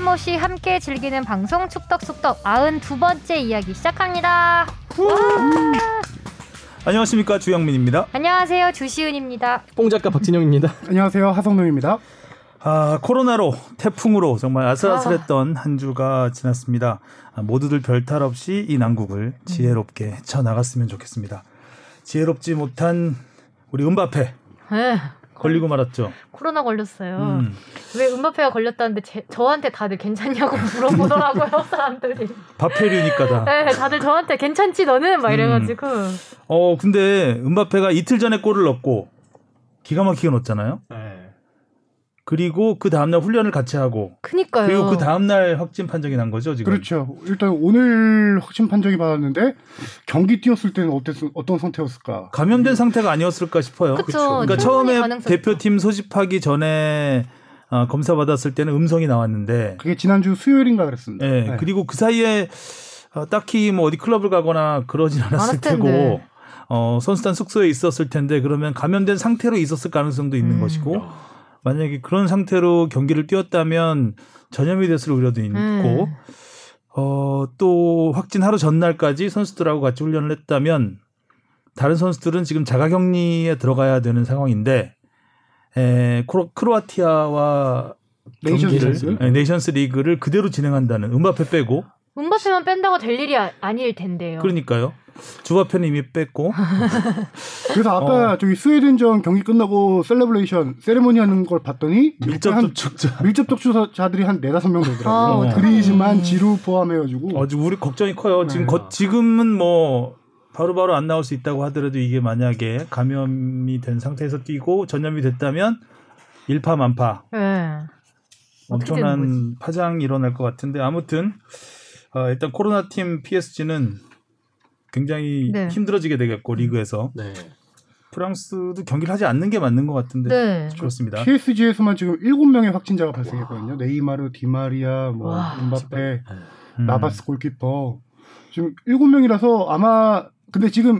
탈모시 함께 즐기는 방송 축덕숙덕 92번째 이야기 시작합니다. 안녕하십니까 주영민입니다. 안녕하세요 주시은입니다. 뽕 작가 박진영입니다. 안녕하세요 하성룡입니다. 아 코로나로 태풍으로 정말 아슬아슬했던 한 주가 지났습니다. 아, 모두들 별탈 없이 이 난국을 지혜롭게 헤쳐 나갔으면 좋겠습니다. 지혜롭지 못한 우리 은바페 네, 걸리고 말았죠. 코로나 걸렸어요. 음. 왜 은바페가 걸렸다는데 제, 저한테 다들 괜찮냐고 물어보더라고요 사람들이. 바페류니까다. 네, 다들 저한테 괜찮지 너는 막 이래가지고. 어 근데 은바페가 이틀 전에 골을 넣고 기가 막히게 넣었잖아요. 그리고 그 다음날 훈련을 같이 하고 그니까요. 그리고 그 다음날 확진 판정이 난 거죠 지금. 그렇죠. 일단 오늘 확진 판정이 받았는데 경기 뛰었을 때는 어땠, 어떤 상태였을까? 감염된 상태가 아니었을까 싶어요. 그쵸. 그러니까 처음에 대표팀 소집하기 전에 어, 검사 받았을 때는 음성이 나왔는데, 그게 지난주 수요일인가 그랬습니다. 예, 네. 그리고 그 사이에 어, 딱히 뭐 어디 클럽을 가거나 그러진 않았을. 테고, 어, 선수단 숙소에 있었을 텐데 그러면 감염된 상태로 있었을 가능성도 있는 음. 것이고, 만약에 그런 상태로 경기를 뛰었다면 전염이 됐을 우려도 있고, 음. 어, 또 확진 하루 전날까지 선수들하고 같이 훈련을 했다면 다른 선수들은 지금 자가격리에 들어가야 되는 상황인데 에, 크로, 크로아티아와 네이션스 경기를 리그? 예, 네이션스 리그를 그대로 진행한다는 음바페 빼고 음바페만 뺀다고 될 일이 아, 아닐 텐데요. 그러니까요. 음바페는 이미 뺐고 그래서 아까 어. 저기 스웨덴전 경기 끝나고 celebration 세레모니 하는 걸 봤더니 밀접 한 접촉자 밀접 접촉자들이 한 네다섯 명 아, 되더라고요. 어떡하니. 그리즈만 지루 포함해가지고 아주 우리 걱정이 커요. 지금 네. 거- 지금은 뭐 바로 바로 안 나올 수 있다고 하더라도 이게 만약에 감염이 된 상태에서 뛰고 전염이 됐다면 일파만파 네. 엄청난 파장이 일어날 것 같은데 아무튼 어, 일단 코로나 팀 PSG는 굉장히 네. 힘들어지게 되겠고 리그에서 네. 프랑스도 경기를 하지 않는 게 맞는 것 같은데 네. 그렇습니다. PSG에서만 지금 7명의 확진자가 발생했거든요. 네이마르, 디마리아, 뭐 와. 음바페, 음. 나바스 골키퍼 지금 7명이라서 아마 근데 지금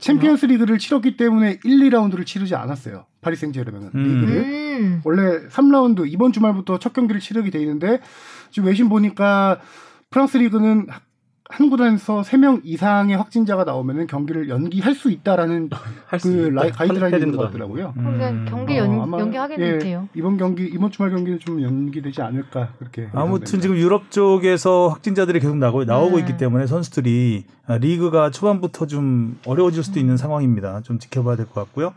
챔피언스 리그를 치렀기 때문에 1, 2라운드를 치르지 않았어요. 파리 생제르맹은 음. 리그를 음. 원래 3라운드 이번 주말부터 첫 경기를 치르게 돼 있는데 지금 외신 보니까 프랑스 리그는 한 구단에서 3명 이상의 확진자가 나오면은 경기를 연기할 수 있다라는 할수 그 있다. 라이, 가이드라인이 있는 것. 같더라고요. 그러면 경기 연, 어, 아마, 연기하겠는 예, 돼요. 이번 경기 이번 주말 경기는 좀 연기되지 않을까 그렇게 아무튼 예상됩니다. 지금 유럽 쪽에서 확진자들이 계속 나오고, 나오고 네. 있기 때문에 선수들이 아, 리그가 초반부터 좀 어려워질 수도 있는 상황입니다. 좀 지켜봐야 될 것 같고요.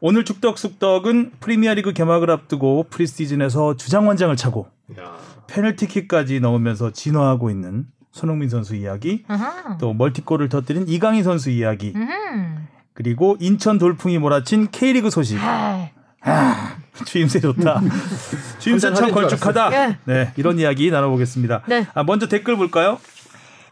오늘 축덕숙덕은 프리미어리그 개막을 앞두고 프리시즌에서 주장원장을 차고 야. 페널티킥까지 넣으면서 진화하고 있는 손흥민 선수 이야기, 아하. 또 멀티골을 터뜨린 이강인 선수 이야기, 음. 그리고 인천 돌풍이 몰아친 K리그 소식. 아, 주임새 좋다. 주임새 참 걸쭉하다. 알았어요. 네, 이런 이야기 나눠보겠습니다. 네. 아, 먼저 댓글 볼까요?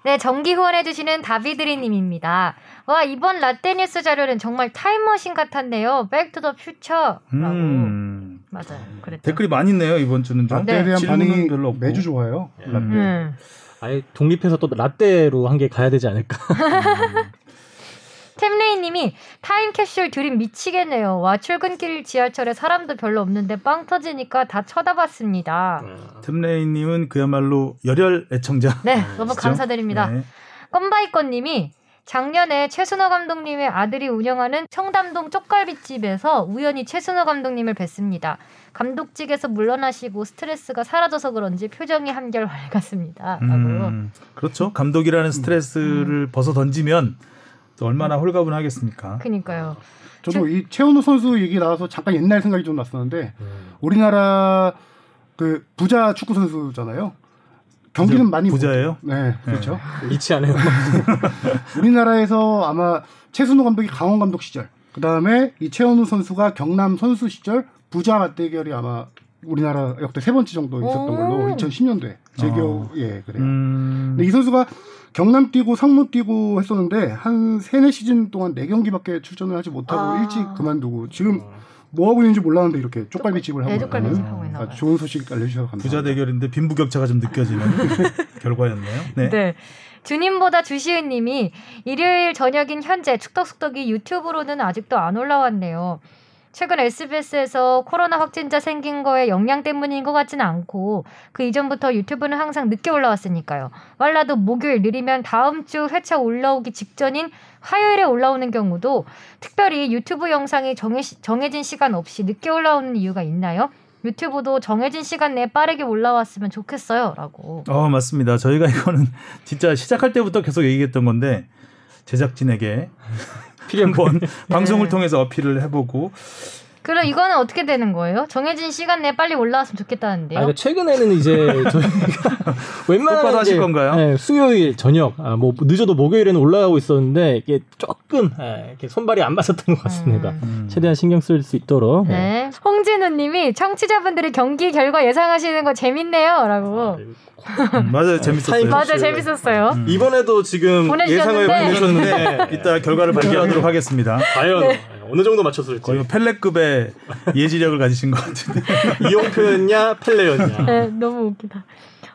네, 정기 후원해주시는 다비드리님입니다. 와, 이번 라떼 뉴스 자료는 정말 타임머신 같았네요. Back to the Future라고. 음, 맞아요. 그랬죠. 댓글이 많이 있네요 이번 주는 좀. 라떼에 대한 반응이 별로 없고. 매주 좋아요. 음. 라떼. 음. 아예 독립해서 또 라떼로 한게 가야 되지 않을까. 템레이님이 타임캡슐 드림 미치겠네요. 와 출근길 지하철에 사람도 별로 없는데 빵 터지니까 다 쳐다봤습니다. 템레이님은 그야말로 열혈 애청자. 네, 너무? 감사드립니다. 네. 껌바이건님이 작년에 최순호 감독님의 아들이 운영하는 청담동 쪽갈비집에서 우연히 최순호 감독님을 뵀습니다. 감독직에서 물러나시고 스트레스가 사라져서 그런지 표정이 한결 밝았습니다. 라고. 음, 그렇죠. 감독이라는 스트레스를 벗어 던지면 또 얼마나 홀가분하겠습니까? 그니까요. 저도 이 최원우 선수 얘기 나와서 잠깐 옛날 생각이 좀 났었는데 음. 우리나라 그 부자 축구 선수잖아요. 경기는 부자- 많이 부자예요? 못- 네, 그렇죠. 이치 않아요. 우리나라에서 아마 최순호 감독이 강원 감독 시절, 그 다음에 이 최원우 선수가 경남 선수 시절 부자 맞대결이 아마 우리나라 역대 세 번째 정도 있었던 오. 걸로 2010년도에 제 어. 예 그래요. 음, 근데 이 선수가 경남 뛰고 상무 뛰고 했었는데 한 세네 시즌 동안 네 경기밖에 출전을 하지 못하고 아. 일찍 그만두고 지금 뭐 하고 있는지 몰랐는데 이렇게 쪽갈비집을 하고 네, 쪽갈비집 하고 있나 봐요. 아주 좋은 소식 알려주셔서 감사합니다. 부자 대결인데 빈부격차가 좀 느껴지는 결과였네요. 네. 네. 주님보다 주시은님이 일요일 저녁인 현재 축덕숙덕이 유튜브로는 아직도 안 올라왔네요. 최근 SBS에서 코로나 확진자 생긴 거에 영향 때문인 것 같지는 않고 그 이전부터 유튜브는 항상 늦게 올라왔으니까요. 말라도 목요일 느리면 다음 주 회차 올라오기 직전인 화요일에 올라오는 경우도 특별히 유튜브 영상이 정해, 정해진 시간 없이 늦게 올라오는 이유가 있나요? 유튜브도 정해진 시간 내에 빠르게 올라왔으면 좋겠어요.라고. 어 맞습니다. 저희가 이거는 진짜 시작할 때부터 계속 얘기했던 건데 제작진에게 한번 방송을 통해서 어필을 해보고 그럼 이거는 어떻게 되는 거예요? 정해진 시간 내에 빨리 올라왔으면 좋겠다는데요. 아, 그러니까 최근에는 이제 저희가 웬만하면 하실 이제, 건가요? 네, 수요일 저녁, 아, 뭐 늦어도 목요일에는 올라가고 있었는데 이게 조금 예, 이렇게 손발이 안 맞았던 것 같습니다. 음. 최대한 신경 쓸 수 있도록. 예. 네. 홍진우님이 청취자분들이 경기 결과 예상하시는 거 재밌네요라고. 음, 맞아요 재밌었어요. 타임 맞아 네. 재밌었어요. 이번에도 지금. 예상을 보내주셨는데 이따 결과를 발표하도록 하겠습니다. 과연 네. 어느 정도 맞췄을지 거의 뭐 펠레급의 예지력을 가지신 것 같은데. 이용표였냐 펠레였냐. 네, 너무 웃기다.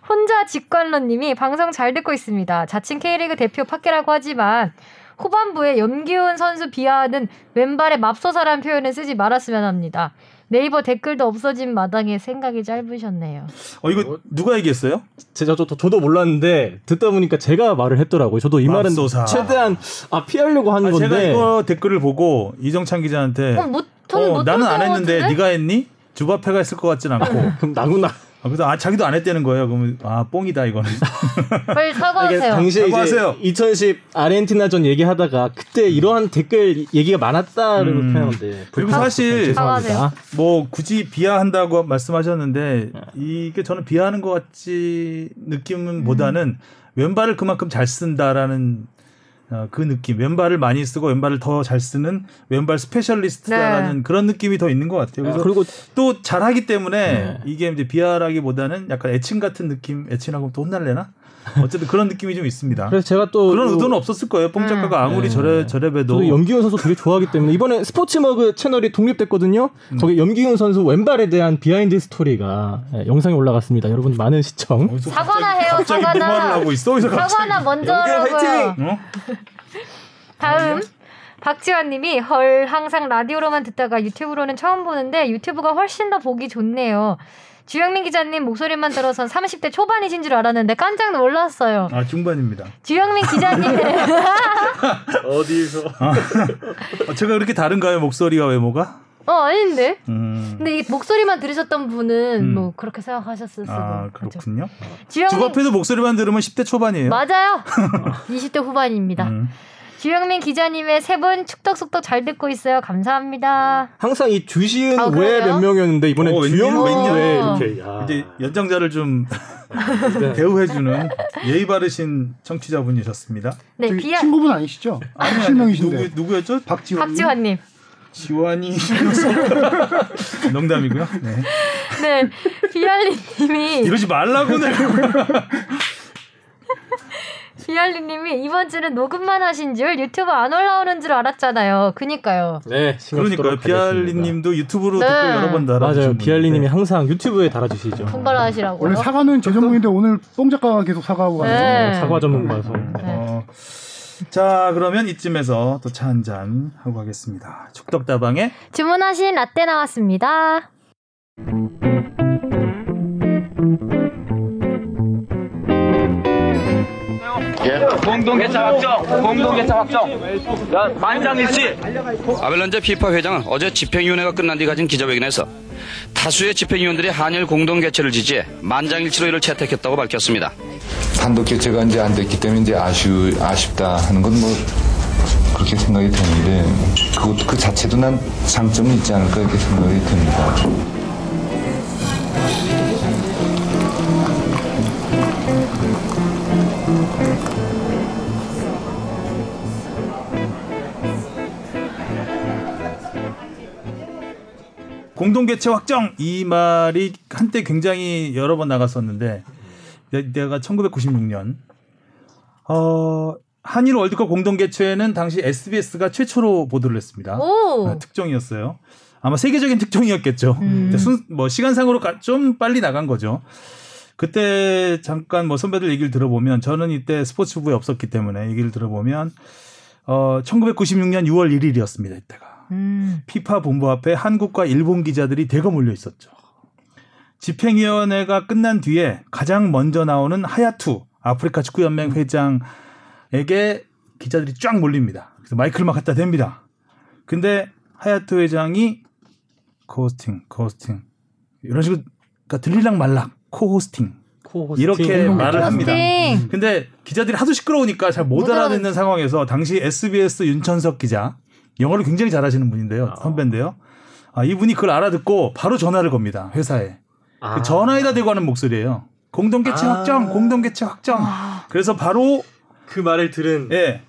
혼자 직관러님이 방송 잘 듣고 있습니다. 자칭 K리그 대표 파케라고 하지만 후반부에 염기훈 선수 비하하는 왼발의 맙소사란 표현을 쓰지 말았으면 합니다. 네이버 댓글도 없어진 마당에 생각이 짧으셨네요. 어 이거 누가 얘기했어요? 제가 저, 저 도 몰랐는데 듣다 보니까 제가 말을 했더라고요. 저도 이 말은 맙소사. 최대한 아 피하려고 하는 아, 건데 제가 이거 댓글을 보고 이정찬 기자한테 어, 못, 저는 어, 못 나는 안 했는데 같은데? 네가 했니? 주바페가 했을 것 같진 않고. 그럼 나구나. 아, 그래서 아 자기도 안 했다는 거예요. 그러면 아 뽕이다 이거는. 빨리 사과하세요. 당시에 이제 사과하세요. 2010 아르헨티나전 얘기하다가 그때 이러한 댓글 얘기가 많았다를 음. 표현하는데 그리고 사실 죄송합니다. 뭐 굳이 비하한다고 말씀하셨는데 이게 저는 비하하는 것 같지 느낌보다는 왼발을 그만큼 잘 쓴다라는 어, 그 느낌 왼발을 많이 쓰고 왼발을 더 잘 쓰는 왼발 스페셜리스트라는 그런 느낌이 더 있는 것 같아요. 그래서 그리고 또 잘하기 때문에 네. 이게 이제 비하라기보다는 약간 애칭 같은 느낌 애칭하고 또 혼날래나? 어쨌든 그런 느낌이 좀 있습니다. 그래서 제가 또 그런 의도는 없었을 거예요. 뽕 작가가 아무리 네. 저래 저래봬도 염기훈 선수 되게 좋아하기 때문에 이번에 스포츠머그 채널이 독립됐거든요. 음. 거기 염기훈 선수 왼발에 대한 비하인드 스토리가 예, 영상이 올라갔습니다. 여러분 많은 시청. 어디서 사과나 해요, 갑자기 사과나. 하고 있어. 사과나 먼저 연결 하라고요. 어? 다음 박지환님이 헐 항상 라디오로만 듣다가 유튜브로는 처음 보는데 유튜브가 훨씬 더 보기 좋네요. 주영민 기자님 목소리만 들어선 30대 초반이신 줄 알았는데 깜짝 놀랐어요. 아 중반입니다. 주영민 기자님 어디서? 어, 제가 그렇게 다른가요 목소리와 외모가? 어 아닌데 음. 근데 이 목소리만 들으셨던 분은 음. 뭐 그렇게 생각하셨을 수도 아 그렇죠. 그렇군요. 주영민 주바페도 목소리만 들으면 10대 초반이에요. 맞아요 20대 후반입니다 음. 주영민 기자님의 세 분 축덕숙덕 잘 듣고 있어요 감사합니다 항상 이 주시은 아, 왜 그래요? 몇 명이었는데 이번에 어, 주영민. 왜 이렇게 야. 이제 연장자를 좀 대우해주는 예의 바르신 청취자분이셨습니다. 네 비아 친구분 아니시죠? 아니, 아니, 실명이신데. 누구 누구였죠? 박지원. 박지환님 지환이 농담이고요. 네. 네 비알리님이 이러지 말라고 내가. 비알리님이 이번 주는 녹음만 하신 줄 유튜브 안 올라오는 줄 알았잖아요. 그니까요. 네, 그러니까요. 하겠습니다. 비알리님도 유튜브로 네. 댓글 여러 번 달아주신 맞아요. 비알리님이 항상 유튜브에 달아주시죠. 분발하시라고요. 원래 사과는 제 전문인데 오늘 뽕 작가가 계속 사과하고 가는 네. 거예요. 사과 전문 방송. 어, 자 그러면 이쯤에서 또 차 한 잔 하고 가겠습니다. 축덕다방의 주문하신 라떼 나왔습니다. 공동개차 확정, 공동개차 확정. 야, 만장일치. 아벨란제 피파 회장은 어제 집행위원회가 끝난 뒤 가진 기자회견에서 다수의 집행위원들이 한일 공동 개최를 지지해 만장일치로 이를 채택했다고 밝혔습니다. 단독 개최가 이제 안 됐기 때문에 이제 아쉬, 아쉽다 하는 건 뭐 그렇게 생각이 되는데 그것도 그 자체도 난 장점이 있지 않을까 이렇게 생각이 듭니다. 공동 개최 확정 이 말이 한때 굉장히 여러 번 나갔었는데 내- 내가 1996년 어 한일 월드컵 공동 개최는 당시 SBS가 최초로 보도를 했습니다. 오. 아, 특종이었어요. 아마 세계적인 특종이었겠죠. 음. 순, 뭐 시간상으로 가- 좀 빨리 나간 거죠. 그때 잠깐 뭐 선배들 얘기를 들어보면 저는 이때 스포츠부에 없었기 때문에 얘기를 들어보면 어 1996년 6월 1일이었습니다. 이때가. 음. 피파 본부 앞에 한국과 일본 기자들이 대거 몰려 있었죠. 집행위원회가 끝난 뒤에 가장 먼저 나오는 하야투 아프리카 축구연맹 회장에게 기자들이 쫙 몰립니다. 그래서 마이크를 막 갖다 댑니다. 근데 하야투 회장이 co-hosting, co-hosting 이런 식으로 그러니까 들릴락 말락 co-hosting co-hosting. 이렇게 말을 합니다. hosting. 근데 기자들이 하도 시끄러우니까 잘못못 알아듣는 상황에서 당시 SBS 윤천석 기자 영어를 굉장히 잘하시는 분인데요. 아. 선배인데요. 아, 이분이 그걸 알아듣고 바로 전화를 겁니다. 회사에. 아. 그 전화에다 대고 하는 목소리예요. 공동개체 아. 확정, 공동개체 확정. 그래서 바로 그 말을 들은 예,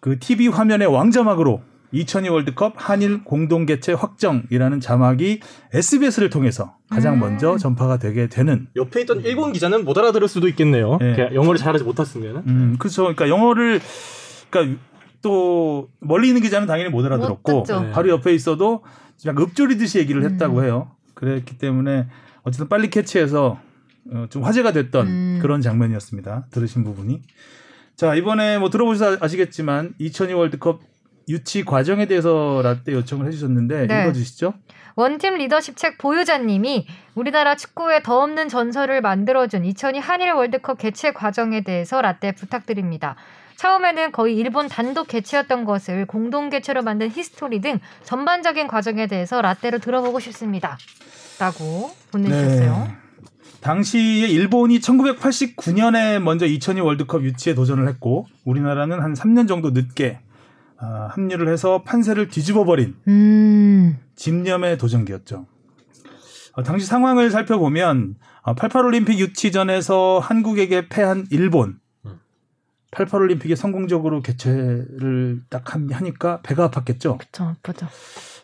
그 TV 화면의 왕자막으로 2002 월드컵 한일 공동개체 확정이라는 자막이 SBS를 통해서 가장 음. 먼저 전파가 되게 되는 옆에 있던 일본 기자는 못 알아들을 수도 있겠네요. 예. 영어를 잘하지 못했으면. 음, 그렇죠. 그러니까 영어를 그러니까 또 멀리 있는 기자는 당연히 못 알아들었고 못. 네. 바로 옆에 있어도 약간 읊조리듯이 얘기를 했다고 음. 해요. 그랬기 때문에 어쨌든 빨리 캐치해서 어, 좀 화제가 됐던 음. 그런 장면이었습니다. 들으신 부분이. 자 이번에 뭐 들어보셔서 아시겠지만 2002 월드컵 유치 과정에 대해서 라떼 요청을 해주셨는데 네. 읽어주시죠. 원팀 리더십 책 보유자님이 우리나라 축구의 더 없는 전설을 만들어준 2002 한일 월드컵 개최 과정에 대해서 라떼 부탁드립니다. 처음에는 거의 일본 단독 개최였던 것을 공동 개최로 만든 히스토리 등 전반적인 과정에 대해서 라떼로 들어보고 싶습니다. 라고 보내주셨어요. 네. 당시에 일본이 1989년에 먼저 2002 월드컵 유치에 도전을 했고 우리나라는 한 3년 정도 늦게 아, 합류를 해서 판세를 뒤집어 버린 음, 집념의 도전기였죠. 어, 당시 상황을 살펴보면 88 올림픽 유치전에서 한국에게 패한 일본 음. 88 올림픽에 성공적으로 개최를 딱 한- 하니까 배가 아팠겠죠. 그쵸, 아프죠.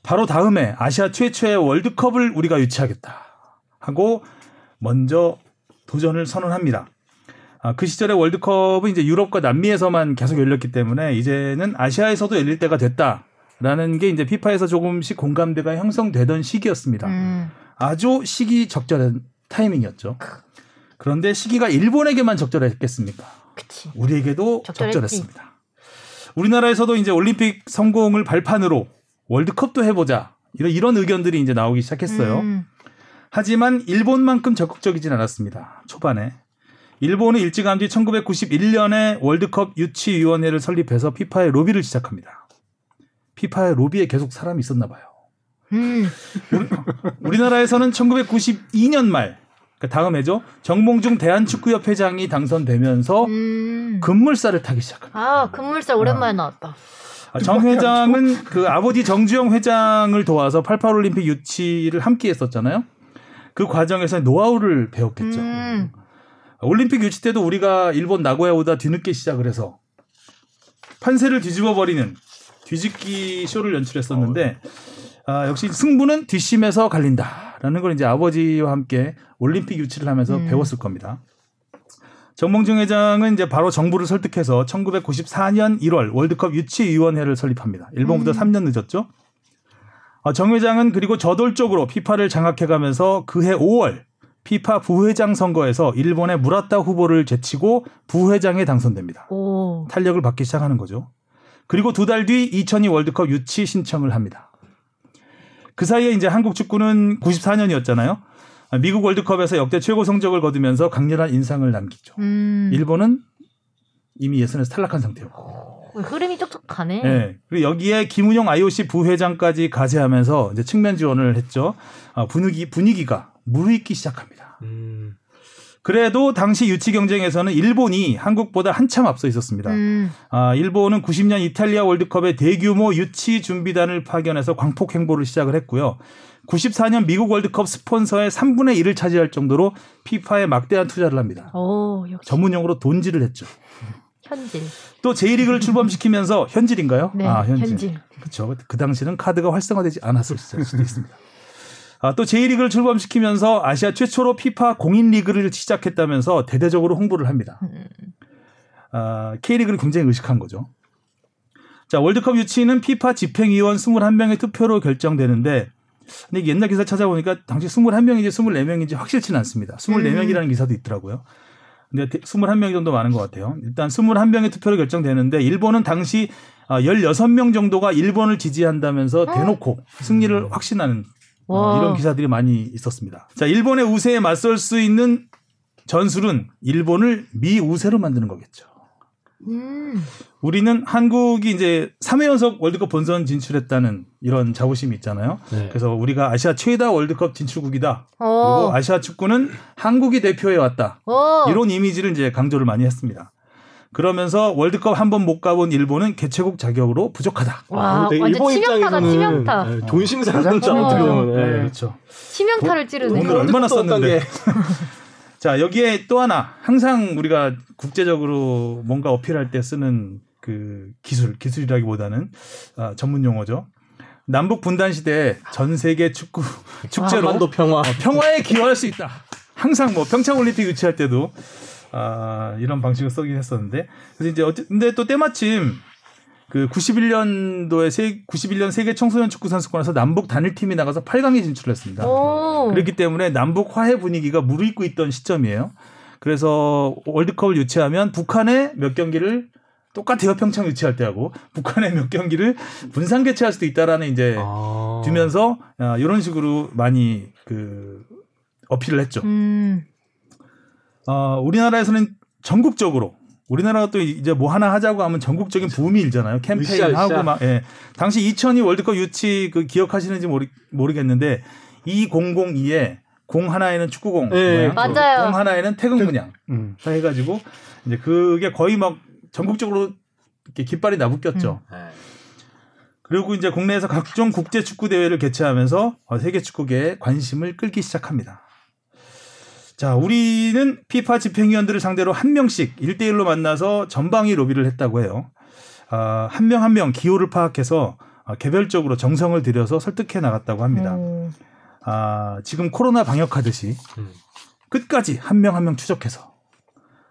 바로 다음에 아시아 최초의 월드컵을 우리가 유치하겠다 하고 먼저 도전을 선언합니다. 아, 그 시절의 월드컵은 이제 유럽과 남미에서만 계속 열렸기 때문에 이제는 아시아에서도 열릴 때가 됐다라는 게 이제 피파에서 조금씩 공감대가 형성되던 시기였습니다. 음, 아주 시기 적절한 타이밍이었죠. 그런데 시기가 일본에게만 적절했겠습니까? 그치. 우리에게도 적절했지. 적절했습니다. 우리나라에서도 이제 올림픽 성공을 발판으로 월드컵도 해보자 이런 이런 의견들이 이제 나오기 시작했어요. 음, 하지만 일본만큼 적극적이진 않았습니다. 초반에 일본은 일찌감치 1991년에 월드컵 유치위원회를 설립해서 피파의 로비를 시작합니다. 피파의 로비에 계속 사람이 있었나 봐요. 음, 우리나라에서는 1992년 말, 그러니까 다음 해죠. 정몽중 대한축구협 회장이 당선되면서 음. 급물살을 타기 시작합니다. 아, 금물살 오랜만에 나왔다. 아, 정 회장은 그 아버지 정주영 회장을 도와서 88올림픽 유치를 함께 했었잖아요. 그 과정에서 노하우를 배웠겠죠. 음, 올림픽 유치 때도 우리가 일본 나고야보다 뒤늦게 시작을 해서 판세를 뒤집어 버리는 뒤집기 쇼를 연출했었는데 아, 역시 승부는 뒷심에서 갈린다 라는 걸 이제 아버지와 함께 올림픽 유치를 하면서 음. 배웠을 겁니다. 정몽중 회장은 이제 바로 정부를 설득해서 1994년 1월 월드컵 유치위원회를 설립합니다. 일본보다 음. 3년 늦었죠. 어, 정 회장은 그리고 저돌적으로 피파를 장악해가면서 그해 5월 피파 부회장 선거에서 일본의 무라타 후보를 제치고 부회장에 당선됩니다. 오. 탄력을 받기 시작하는 거죠. 그리고 두 달 뒤 2002 월드컵 유치 신청을 합니다. 그 사이에 이제 한국 축구는 94년이었잖아요. 미국 월드컵에서 역대 최고 성적을 거두면서 강렬한 인상을 남기죠. 음. 일본은 이미 예선에서 탈락한 상태였고. 어, 흐름이 촉촉 가네. 네. 그리고 여기에 김은용 IOC 부회장까지 가세하면서 이제 측면 지원을 했죠. 아, 분위기 분위기가 무르익기 시작합니다. 음. 그래도 당시 유치 경쟁에서는 일본이 한국보다 한참 앞서 있었습니다. 음. 아, 일본은 90년 이탈리아 월드컵에 대규모 유치 준비단을 파견해서 광폭 행보를 시작을 했고요. 94년 미국 월드컵 스폰서의 3분의 1을 차지할 정도로 피파에 막대한 투자를 합니다. 오, 역시 전문용어로 돈질을 했죠. 현질. 또 J리그를 출범시키면서 현질인가요? 네, 아, 현질. 현질. 그렇죠. 그 당시는 카드가 활성화되지 않았을 수도 있습니다. 아, 또 J리그를 출범시키면서 아시아 최초로 피파 공인 리그를 시작했다면서 대대적으로 홍보를 합니다. 음. 아, K리그를 굉장히 의식한 거죠. 자, 월드컵 유치는 피파 집행위원 21명의 투표로 결정되는데 근데 옛날 기사 찾아보니까 당시 21명인지 24명인지 확실치는 않습니다. 24명이라는 기사도 있더라고요. 근데 21명 정도 많은 것 같아요. 일단 21명의 투표로 결정되는데 일본은 당시 아, 16명 정도가 일본을 지지한다면서 대놓고 승리를 확신하는 어, 와. 이런 기사들이 많이 있었습니다. 자, 일본의 우세에 맞설 수 있는 전술은 일본을 미 우세로 만드는 거겠죠. 음. 우리는 한국이 이제 3회 연속 월드컵 본선 진출했다는 이런 자부심이 있잖아요. 네. 그래서 우리가 아시아 최다 월드컵 진출국이다. 그리고 어. 아시아 축구는 한국이 대표해 왔다. 어. 이런 이미지를 이제 강조를 많이 했습니다. 그러면서 월드컵 한 번 못 가본 일본은 개최국 자격으로 부족하다. 와, 완전 일본 치명타다, 입장에서는 치명타. 네, 치명타죠. 들어요. 네. 그렇죠. 치명타를 찌르네. 오늘 얼마나 썼는데. 게- 자, 여기에 또 하나 항상 우리가 국제적으로 뭔가 어필할 때 쓰는 그 기술, 기술이라기보다는 아, 전문 용어죠. 남북 분단 시대에 전 세계 축구 축제로 한반도 평화. 어, 평화에 기여할 수 있다. 항상 뭐 평창 올림픽 유치할 때도 아, 이런 방식을 쓰긴 했었는데 그래서 이제 어째 근데 또 때마침 그 91년도에 세, 91년 세계 청소년 축구 선수권에서 남북 단일팀이 나가서 8강에 진출했습니다. 오. 그렇기 때문에 남북 화해 분위기가 무르익고 있던 시점이에요. 그래서 월드컵을 유치하면 북한의 몇 경기를 똑같아요 평창 유치할 때 하고 북한의 몇 경기를 분산 개최할 수도 있다라는 이제 아. 두면서 아, 이런 식으로 많이 그 어필을 했죠. 음. 어, 우리나라에서는 전국적으로 우리나라가 또 이제 뭐 하나 하자고 하면 전국적인 붐이 일잖아요. 캠페인 으쌰으쌰. 하고 막 예. 당시 2002 월드컵 유치 그 기억하시는지 모르, 모르겠는데 2002에 공 하나에는 축구공 예, 모양, 맞아요. 공 하나에는 태극 문양 음. 다 해가지고 이제 그게 거의 막 전국적으로 이렇게 깃발이 나붙겼죠. 네. 그리고 이제 국내에서 각종 국제 축구 대회를 개최하면서 어, 세계 축구계에 관심을 끌기 시작합니다. 자, 우리는 피파 집행위원들을 상대로 한 명씩 1대1로 만나서 전방위 로비를 했다고 해요. 아, 한 명 한 명 기호를 파악해서 아, 개별적으로 정성을 들여서 설득해 나갔다고 합니다. 음. 아, 지금 코로나 방역하듯이 음. 끝까지 한 명 한 명 추적해서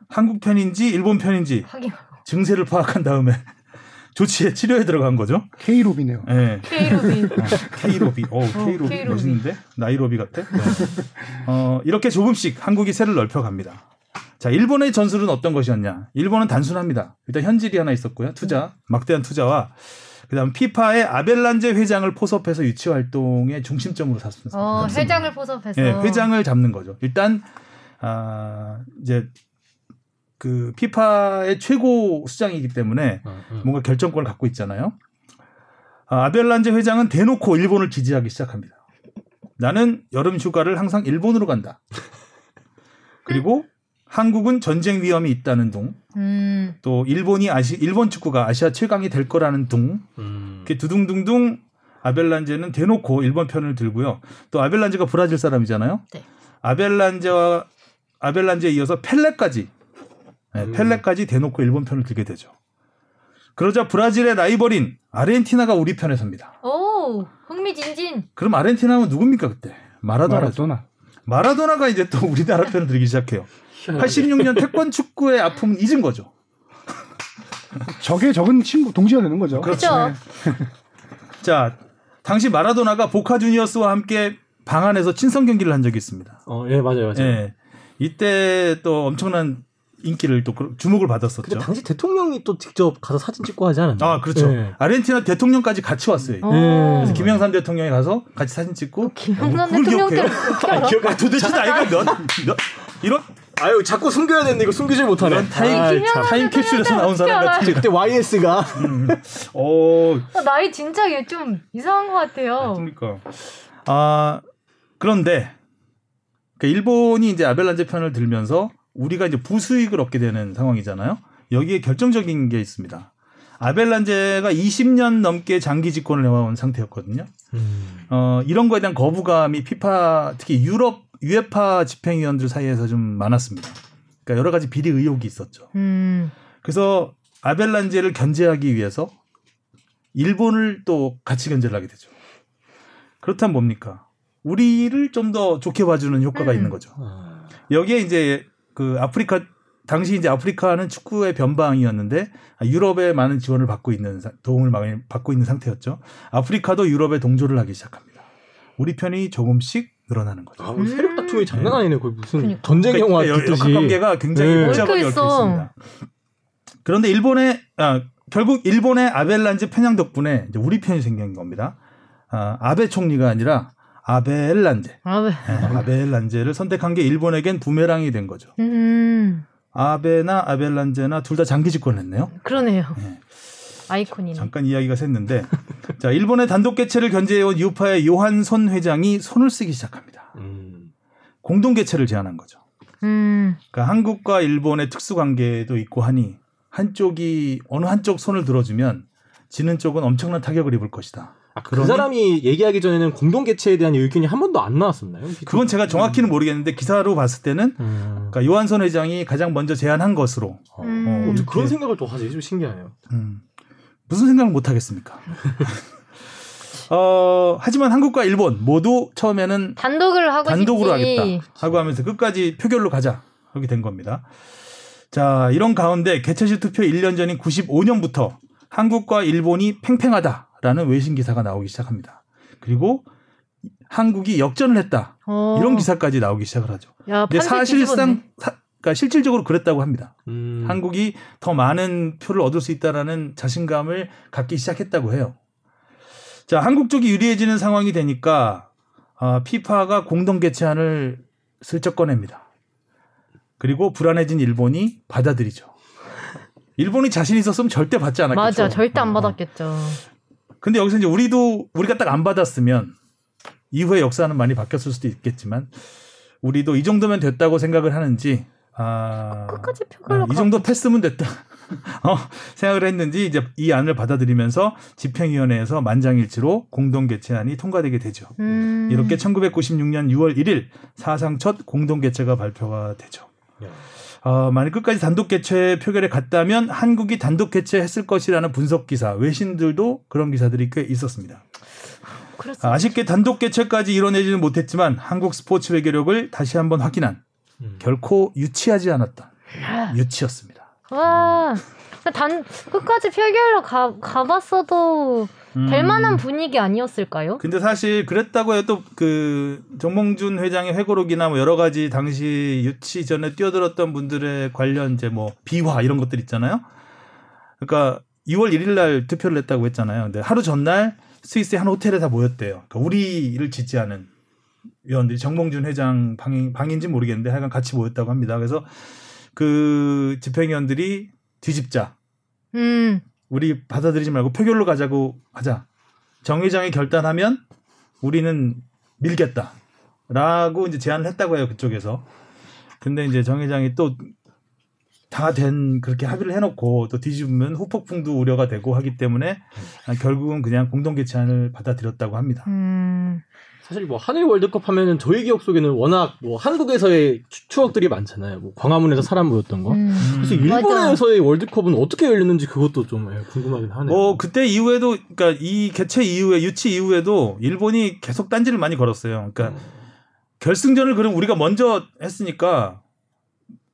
한국 편인지 일본 편인지 하긴 증세를 파악한 다음에 조치에 치료에 들어간 거죠. K로비네요. 예. K로빈. K로비. 어, K로비 K로비. 멋있는데? 나이로비 같아? 네. 어, 이렇게 조금씩 한국이 세를 넓혀갑니다. 자, 일본의 전술은 어떤 것이었냐? 일본은 단순합니다. 일단 현질이 하나 있었고요. 투자, 막대한 투자와 그다음 피파의 아벨란제 회장을 포섭해서 유치 활동의 중심점으로 샀습니다. 어, 회장을 포섭해서. 예, 회장을 잡는 거죠. 일단 아, 이제 그 피파의 최고 수장이기 때문에 어, 어. 뭔가 결정권을 갖고 있잖아요. 아, 아벨란제 회장은 대놓고 일본을 지지하기 시작합니다. 나는 여름 휴가를 항상 일본으로 간다. 그리고 한국은 전쟁 위험이 있다는 둥, 음. 또 일본이 아시 일본 축구가 아시아 최강이 될 거라는 둥, 음. 이렇게 두둥둥둥 아벨란제는 대놓고 일본 편을 들고요. 또 아벨란제가 브라질 사람이잖아요. 네. 아벨란제와 아벨란제에 이어서 펠레까지 네, 음. 펠레까지 대놓고 일본 편을 들게 되죠. 그러자 브라질의 라이벌인 아르헨티나가 우리 편에 섭니다. 오, 흥미진진. 그럼 아르헨티나는 누굽니까 그때? 마라도나죠. 마라도나. 마라도나가 이제 또 우리나라 편을 들기 시작해요. 86년 태권 축구의 아픔은 잊은 거죠. 적의 적은 친구 동지가 되는 거죠. 그렇죠. 네. 자, 당시 마라도나가 보카 주니어스와 함께 방 안에서 친선 경기를 한 적이 있습니다. 어, 예, 맞아요, 맞아요. 예. 이때 또 엄청난 인기를 또 그- 주목을 받았었죠. 근데 당시 대통령이 또 직접 가서 사진 찍고 하지 않았나요? 아, 그렇죠. 예. 아르헨티나 대통령까지 같이 왔어요. 어. 그래서 김영삼 대통령이 가서 같이 사진 찍고 김영삼 그걸 대통령 기억해요? 때를 어떻게 알아? 기억 아, 도대체 나이가 몇, 몇 이런 아유, 자꾸 숨겨야 되는데 이거 숨기질 못하네. 이런 타임. 타임 캡슐에서 나온 사람 같은 그때 YS가 어, 어, 나이 진짜 얘좀 이상한 것 같아요. 그러니까 아 그런데 그러니까 일본이 이제 아벨란제 편을 들면서 우리가 이제 부수익을 얻게 되는 상황이잖아요. 여기에 결정적인 게 있습니다. 아벨란제가 20년 넘게 장기 집권을 해온 상태였거든요. 어, 이런 거에 대한 거부감이 피파 특히 유럽 유에파 집행위원들 사이에서 좀 많았습니다. 그러니까 여러 가지 비리 의혹이 있었죠. 음. 그래서 아벨란제를 견제하기 위해서 일본을 또 같이 견제를 하게 되죠. 그렇다면 뭡니까? 우리를 좀 더 좋게 봐주는 효과가 음. 있는 거죠. 여기에 이제 그 아프리카 당시 이제 아프리카는 축구의 변방이었는데 유럽에 많은 지원을 받고 있는 사- 도움을 많이 받고 있는 상태였죠. 아프리카도 유럽에 동조를 하기 시작합니다. 우리 편이 조금씩 늘어나는 거죠. 아, 우리 세력 다툼이 장난 아니네. 거의 무슨 그러니까. 전쟁 영화 그러니까. 역학 관계가 굉장히 네. 복잡하게 얽혀. 있습니다. 그런데 일본의 아, 결국 일본의 아벨란제 편향 덕분에 이제 우리 편이 생긴 겁니다. 아, 아베 총리가 아니라 아벨 란제. 아, 왜? 네, 아벨 란제를 선택한 게 일본에겐 부메랑이 된 거죠. 음, 아베나 아벨 란제나 둘 다 장기 집권했네요. 그러네요. 네. 아이콘이네. 잠깐 이야기가 샜는데 자 일본의 단독 개최를 견제해온 유파의 요한 손 회장이 손을 쓰기 시작합니다. 음. 공동 개최를 제안한 거죠. 음, 그러니까 한국과 일본의 특수 관계도 있고 하니 한쪽이 어느 한쪽 손을 들어주면 지는 쪽은 엄청난 타격을 입을 것이다. 아, 그? 사람이 얘기하기 전에는 공동 개최에 대한 의견이 한 번도 안 나왔었나요? 그건 제가 정확히는 모르겠는데 기사로 봤을 때는 음. 그러니까 요한손 회장이 가장 먼저 제안한 것으로 음. 어, 어떻게 이렇게, 그런 생각을 또 하지? 좀 신기하네요. 음, 무슨 생각을 못 하겠습니까? 어, 하지만 한국과 일본 모두 처음에는 단독을 하고 단독으로 싶지. 하겠다 하고 하면서 끝까지 표결로 가자 그렇게 된 겁니다. 자 이런 가운데 개최식 투표 1년 전인 95년부터 한국과 일본이 팽팽하다 라는 외신 기사가 나오기 시작합니다. 그리고 한국이 역전을 했다 어. 이런 기사까지 나오기 시작을 하죠. 야, 근데 사실상. 사- 그러니까 실질적으로 그랬다고 합니다. 음. 한국이 더 많은 표를 얻을 수 있다라는 자신감을 갖기 시작했다고 해요. 자, 한국 쪽이 유리해지는 상황이 되니까 아, 피파가 공동 개최안을 슬쩍 꺼냅니다. 그리고 불안해진 일본이 받아들이죠. 일본이 자신 있었으면 절대 받지 않았겠죠. 맞아, 절대 안 어. 받았겠죠. 근데 여기서 이제 우리도 우리가 딱 안 받았으면 이후의 역사는 많이 바뀌었을 수도 있겠지만 우리도 이 정도면 됐다고 생각을 하는지 아, 끝까지 표결로 어, 이 정도 패스면 됐다. 어, 생각을 했는지 이제 이 안을 받아들이면서 집행위원회에서 만장일치로 공동 개최안이 통과되게 되죠. 음. 이렇게 1996년 6월 1일 사상 첫 공동 개최가 발표가 되죠. 네. 어, 만약 끝까지 단독 개최 표결에 갔다면 한국이 단독 개최했을 것이라는 분석 기사, 외신들도 그런 기사들이 꽤 있었습니다. 그랬어. 아쉽게 단독 개최까지 이뤄내지는 못했지만 한국 스포츠 외교력을 다시 한번 확인한 음. 결코 유치하지 않았다. 유치였습니다. 와, 단 끝까지 표결로 가 가봤어도 될 음. 만한 분위기 아니었을까요? 근데 사실 그랬다고 해도 그 정몽준 회장의 회고록이나 뭐 여러 가지 당시 유치 전에 뛰어들었던 분들의 관련 이제 뭐 비화 이런 것들 있잖아요. 그러니까 2월 1일 날 투표를 했다고 했잖아요. 근데 하루 전날 스위스의 한 호텔에 다 모였대요. 그러니까 우리를 지지하는 위원들이 정몽준 회장 방인, 방인지 모르겠는데 하여간 같이 모였다고 합니다. 그래서 그 집행위원들이 뒤집자. 음, 우리 받아들이지 말고 표결로 가자고 하자. 정 회장이 결단하면 우리는 밀겠다. 라고 이제 제안을 했다고 해요, 그쪽에서. 근데 이제 정 회장이 또 다 된 그렇게 합의를 해놓고 또 뒤집으면 후폭풍도 우려가 되고 하기 때문에 결국은 그냥 공동 개최안을 받아들였다고 합니다. 음, 사실 뭐 한일 월드컵 하면은 저희 기억 속에는 워낙 뭐 한국에서의 추- 추억들이 많잖아요. 뭐 광화문에서 사람 모였던 거. 음. 그래서 맞아. 일본에서의 월드컵은 어떻게 열렸는지 그것도 좀 예, 궁금하긴 하네요. 뭐 그때 이후에도 그러니까 이 개최 이후에 유치 이후에도 일본이 계속 딴지를 많이 걸었어요. 그러니까 결승전을 그럼 우리가 먼저 했으니까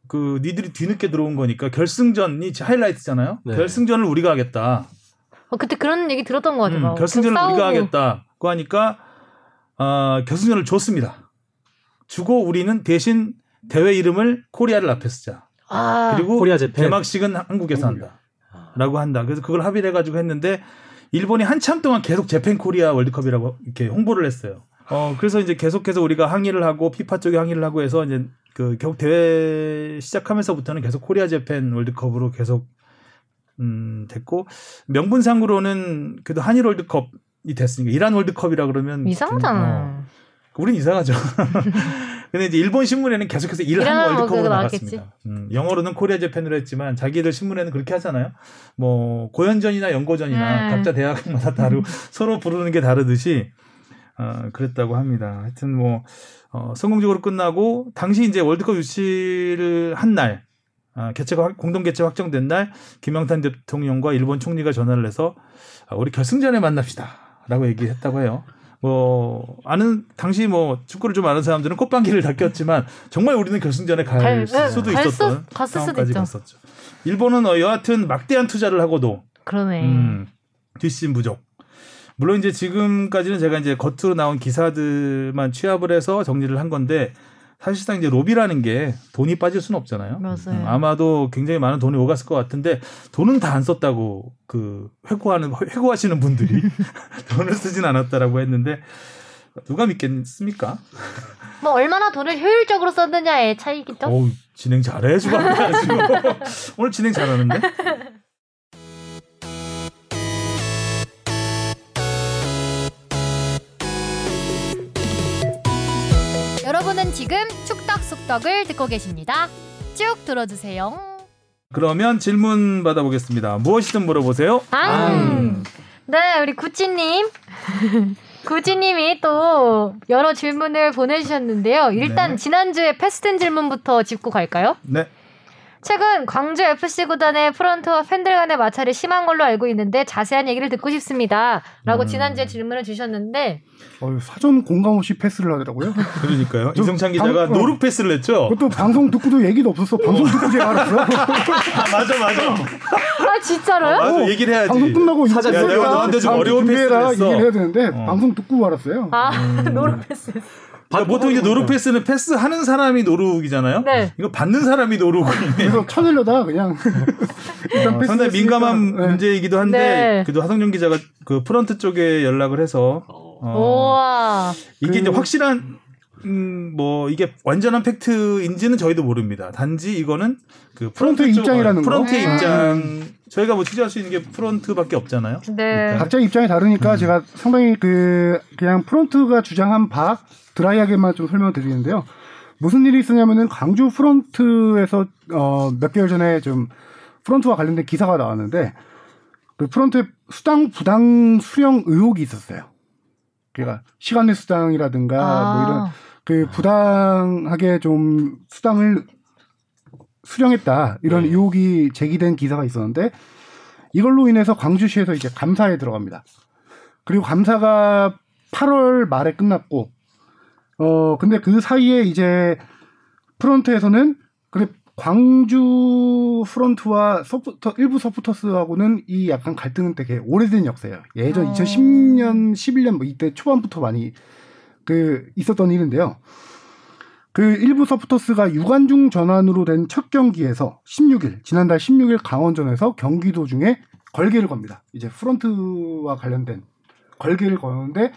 그 니들이 뒤늦게 들어온 거니까 결승전이 하이라이트잖아요. 네. 결승전을 우리가 하겠다. 어, 그때 그런 얘기 들었던 것 같아요. 음, 막 결승전을 싸우고. 우리가 하겠다고 하니까 어, 결승전을 줬습니다. 주고 우리는 대신 대회 이름을 코리아를 앞에 쓰자. 아, 그리고 코리아 재팬. 개막식은 한국에서 한다. 라고 한다. 그래서 그걸 합의를 해가지고 했는데 일본이 한참 동안 계속 재팬 코리아 월드컵이라고 이렇게 홍보를 했어요. 어 그래서 이제 계속해서 우리가 항의를 하고 피파 쪽에 항의를 하고 해서 이제 그 결국 대회 시작하면서부터는 계속 코리아 재팬 월드컵으로 계속 음 됐고 명분상으로는 그래도 한일 월드컵 이 됐으니까 이란 월드컵이라 그러면 이상하잖아. 어, 우린 이상하죠. 근데 이제 일본 신문에는 계속해서 일한 월드컵으로 월드컵 나갔습니다. 음, 영어로는 코리아 재팬으로 했지만 자기들 신문에는 그렇게 하잖아요. 뭐 고연전이나 연고전이나 음. 각자 대학마다 다르고 서로 부르는 게 다르듯이 어, 그랬다고 합니다. 하여튼 뭐 어, 성공적으로 끝나고 당시 이제 월드컵 유치를 한 날, 아, 개최가 확- 공동 개최 확정된 날 김영탄 대통령과 일본 총리가 전화를 해서 아, 우리 결승전에 만납시다 라고 얘기했다고 해요. 뭐 아는 당시 뭐 축구를 좀 아는 사람들은 꽃방귀를 다 꼈지만 정말 우리는 결승전에 갈 갈- 수도 갈 수- 있었던 상황까지. 갔었죠. 일본은 어, 여하튼 막대한 투자를 하고도 그러네. 음, 뒷심 부족. 물론 이제 지금까지는 제가 이제 겉으로 나온 기사들만 취합을 해서 정리를 한 건데 사실상 이제 로비라는 게 돈이 빠질 수는 없잖아요. 맞아요. 음, 아마도 굉장히 많은 돈이 오갔을 것 같은데 돈은 다 안 썼다고 그 회고하는 회고하시는 분들이 돈을 쓰진 않았다라고 했는데 누가 믿겠습니까? 뭐 얼마나 돈을 효율적으로 썼느냐의 차이겠죠. 어우 진행 잘해 주가 오늘 진행 잘하는데. 지금 축덕숙덕을 듣고 계십니다. 쭉 들어주세요. 그러면 질문 받아보겠습니다. 무엇이든 물어보세요. 앙. 네, 우리 구찌님. 구찌님이 또 여러 질문을 보내주셨는데요. 일단 네. 지난주에 패스된 질문부터 짚고 갈까요? 네. 최근 광주 FC 구단의 프런트와 팬들 간의 마찰이 심한 걸로 알고 있는데 자세한 얘기를 듣고 싶습니다. 라고 음. 지난주에 질문을 주셨는데 어, 사전 공감 없이 패스를 하더라고요. 그러니까요. 저 이성찬 기자가 방- 어. 노루 패스를 했죠. 그것도 방송 듣고도 얘기도 없었어. 방송 듣고 제가 알았어. 아, 맞아 맞아. 아 진짜로요? 맞아 얘기를 해야지. 방송 끝나고 야, 내가. 너한테 좀 어려운 패스를 했어. 얘기를 해야 되는데 어. 방송 듣고 알았어요. 아 음. no-look 패스. 그러니까 보통 이제 no-look 패스는 패스 하는 사람이 no-look이잖아요. 네. 이거 받는 사람이 no-look이군요. 그래서 쳐내려다 그냥 일단 어, 패스 상당히 민감한 문제이기도 한데 네. 그래도 하성룡 기자가 그 프런트 쪽에 연락을 해서 어, 우와. 이게 그- 이제 확실한 음, 뭐 이게 완전한 팩트인지는 저희도 모릅니다. 단지 이거는 그 쪽- 입장이라는 거. 프런트의 음. 입장 저희가 뭐 취재할 수 있는 게 프런트밖에 없잖아요. 네. 각자 입장이 다르니까 제가 상당히 그 그냥 프론트가 주장한 바 드라이하게만 좀 설명을 드리는데요. 무슨 일이 있었냐면은 광주 프론트에서 어, 몇 개월 전에 좀 프론트와 관련된 기사가 나왔는데 그 프론트에 수당 부당 수령 의혹이 있었어요. 그러니까 시간 내 수당이라든가 뭐 이런 아. 그 부당하게 좀 수당을 수령했다 이런 의혹이 제기된 기사가 있었는데 이걸로 인해서 광주시에서 이제 감사에 들어갑니다. 그리고 감사가 8월 말에 끝났고 어 근데 그 사이에 이제 프론트에서는 근데 광주 프론트와 서포터 일부 서포터스하고는 이 약간 갈등은 되게 오래된 역사예요. 예전 어. 2010년, 11년 뭐 이때 초반부터 많이 그 있었던 일인데요. 그 일부 서포터스가 유관중 전환으로 된 첫 경기에서 16일 지난달 16일 강원전에서 경기 도 중에 걸개를 겁니다. 이제 프런트와 관련된 걸개를 거는데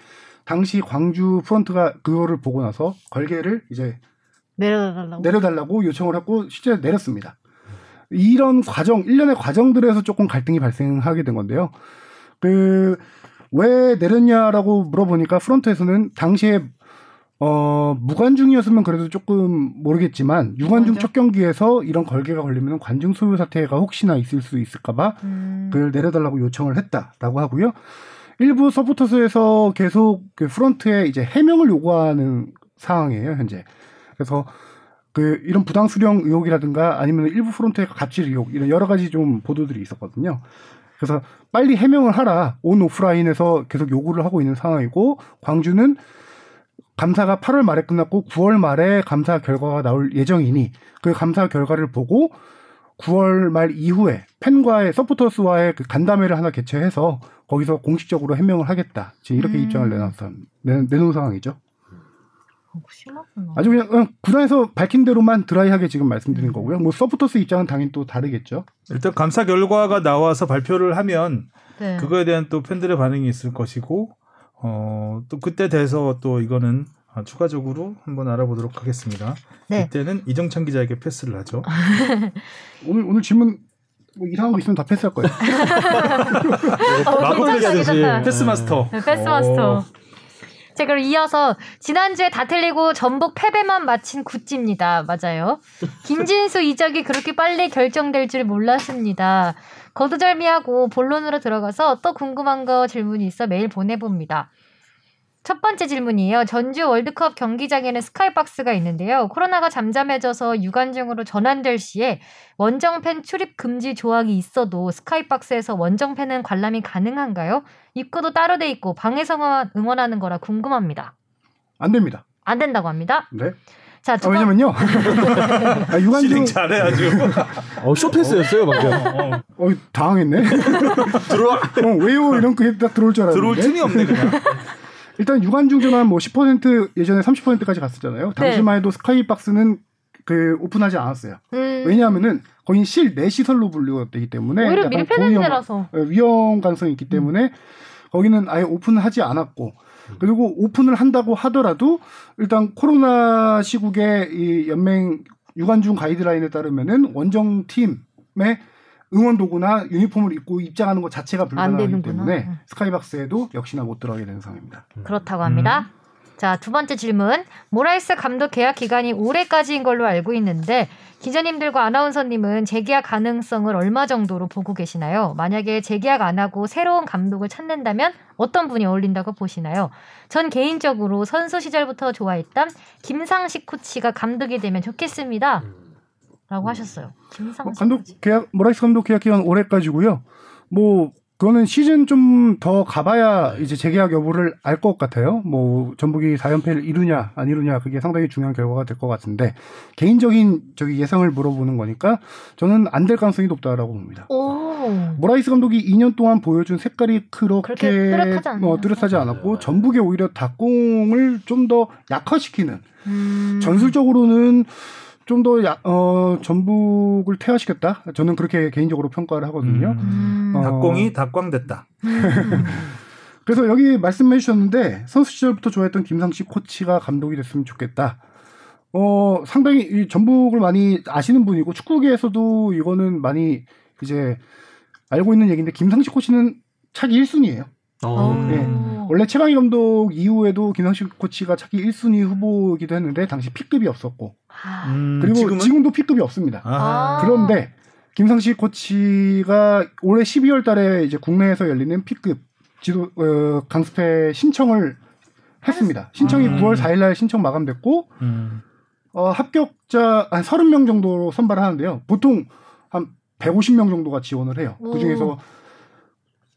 당시 광주 프런트가 그거를 보고 나서 걸개를 이제 내려달라고. 내려달라고 요청을 했고 실제 내렸습니다. 이런 과정, 일련의 과정들에서 조금 갈등이 발생하게 된 건데요. 그, 왜 내렸냐라고 물어보니까 프런트에서는 당시에 어, 무관중이었으면 그래도 조금 모르겠지만, 유관중 맞아. 첫 경기에서 이런 걸개가 걸리면 관중 소유 사태가 혹시나 있을 수 있을까봐 음. 그걸 내려달라고 요청을 했다라고 하고요. 일부 서포터스에서 계속 그 프런트에 이제 해명을 요구하는 상황이에요, 현재. 그래서 그 이런 부당 수령 의혹이라든가 아니면 일부 프런트의 갑질 의혹 이런 여러 가지 좀 보도들이 있었거든요. 그래서 빨리 해명을 하라 온 오프라인에서 계속 요구를 하고 있는 상황이고 광주는 감사가 8월 말에 끝났고 9월 말에 감사 결과가 나올 예정이니 그 감사 결과를 보고 9월 말 이후에 팬과의 서포터스와의 그 간담회를 하나 개최해서 거기서 공식적으로 해명을 하겠다. 지금 이렇게 음. 입장을 내놨, 내, 내놓은 상황이죠. 어, 심하구나. 아주 그냥 어, 구단에서 밝힌 대로만 드라이하게 지금 말씀드린 거고요. 뭐 서포터스 입장은 당연히 또 다르겠죠. 일단 감사 결과가 나와서 발표를 하면 네. 그거에 대한 또 팬들의 반응이 있을 것이고 어, 또 그때 돼서 또 이거는 아, 추가적으로 한번 알아보도록 하겠습니다. 네. 이때는 이정찬 기자에게 패스를 하죠. 오늘 오늘 질문 뭐 이상한 거 있으면 다 패스할 거예요. 어, 마법 괜찮다, 패스 괜찮다. 패스마스터. 네, 패스마스터. 어, 자, 그럼 이어서 지난주에 다 틀리고 전북 패배만 마친 구찌입니다. 맞아요. 김진수 이적이 그렇게 빨리 결정될 줄 몰랐습니다. 거두절미하고 본론으로 들어가서 또 궁금한 거 질문이 있어 메일 보내봅니다. 첫 번째 질문이에요. 전주 월드컵 경기장에는 스카이박스가 있는데요. 코로나가 잠잠해져서 유관중으로 전환될 시에 원정팬 출입 금지 조항이 있어도 스카이박스에서 원정팬은 관람이 가능한가요? 입구도 따로 돼 있고 방에서만 응원하는 거라 궁금합니다. 안 됩니다. 안 된다고 합니다. 네. 자, 아, 왜냐면요. 아, 유관중 잘해 아주. 어, 쇼패스였어요 방금. 어, 어 당황했네. 들어와. 어, 왜요? 이런 거딱 들어올 줄 알았는데. 들어올 틈이 없네 그냥. 일단 유관중 전환 뭐 10% 예전에 30%까지 갔었잖아요. 당시만 해도 스카이박스는 그 오픈하지 않았어요. 음. 왜냐하면은 거의 실내 시설로 분류되기 때문에 오히려 약간 밀폐된 고위험- 데라서. 예, 위험 가능성이 있기 때문에 거기는 아예 오픈하지 않았고 그리고 오픈을 한다고 하더라도 일단 코로나 시국에 이 연맹 유관중 가이드라인에 따르면은 원정 팀의 응원 도구나 유니폼을 입고 입장하는 것 자체가 불가능하기. 때문에 음. 스카이박스에도 역시나 못 들어가게 되는 상황입니다. 그렇다고 합니다. 자, 두 번째 질문. 모라이스 감독 계약 기간이 올해까지인 걸로 알고 있는데 기자님들과 아나운서님은 재계약 가능성을 얼마 정도로 보고 계시나요? 만약에 재계약 안 하고 새로운 감독을 찾는다면 어떤 분이 어울린다고 보시나요? 전 개인적으로 선수 시절부터 좋아했던 김상식 코치가 감독이 되면 좋겠습니다. 라고 하셨어요. 뭐 감독. 계약 모라이스 감독 계약 기간 올해까지고요. 뭐 그거는 시즌 좀 더 가봐야 이제 재계약 여부를 알 것 같아요. 뭐 전북이 4연패를 이루냐 안 이루냐 그게 상당히 중요한 결과가 될 것 같은데 개인적인 저기 예상을 물어보는 거니까 저는 안 될 가능성이 높다라고 봅니다. 오. 모라이스 감독이 2년 동안 보여준 색깔이 그렇게 그렇게 뚜렷하지? 뭐 뚜렷하지 않았고 전북에 오히려 닭공을 좀 더 약화시키는 음. 전술적으로는 좀더 어, 전북을 퇴화시켰다. 저는 그렇게 개인적으로 평가를 하거든요. 음. 어, 닭공이 닭광됐다. 그래서 여기 말씀해 주셨는데 선수 시절부터 좋아했던 김상식 코치가 감독이 됐으면 좋겠다. 어, 상당히 이 전북을 많이 아시는 분이고 축구계에서도 이거는 많이 이제 알고 있는 얘기인데 김상식 코치는 차기 1순위예요. 어. 예. 원래 최강희 감독 이후에도 김상식 코치가 차기 1순위 후보이기도 했는데 당시 P급이 없었고 아. 음, 그리고 지금은 지금도 P급이 없습니다. 아하. 아. 그런데 김상식 코치가 올해 12월 달에 이제 국내에서 열리는 P급 지도 어, 강습회 신청을 했습니다. 신청이 음. 9월 4일 날 신청 마감됐고 음. 어, 합격자 한 30명 정도로 선발을 하는데요. 보통 한 150명 정도가 지원을 해요. 오. 그중에서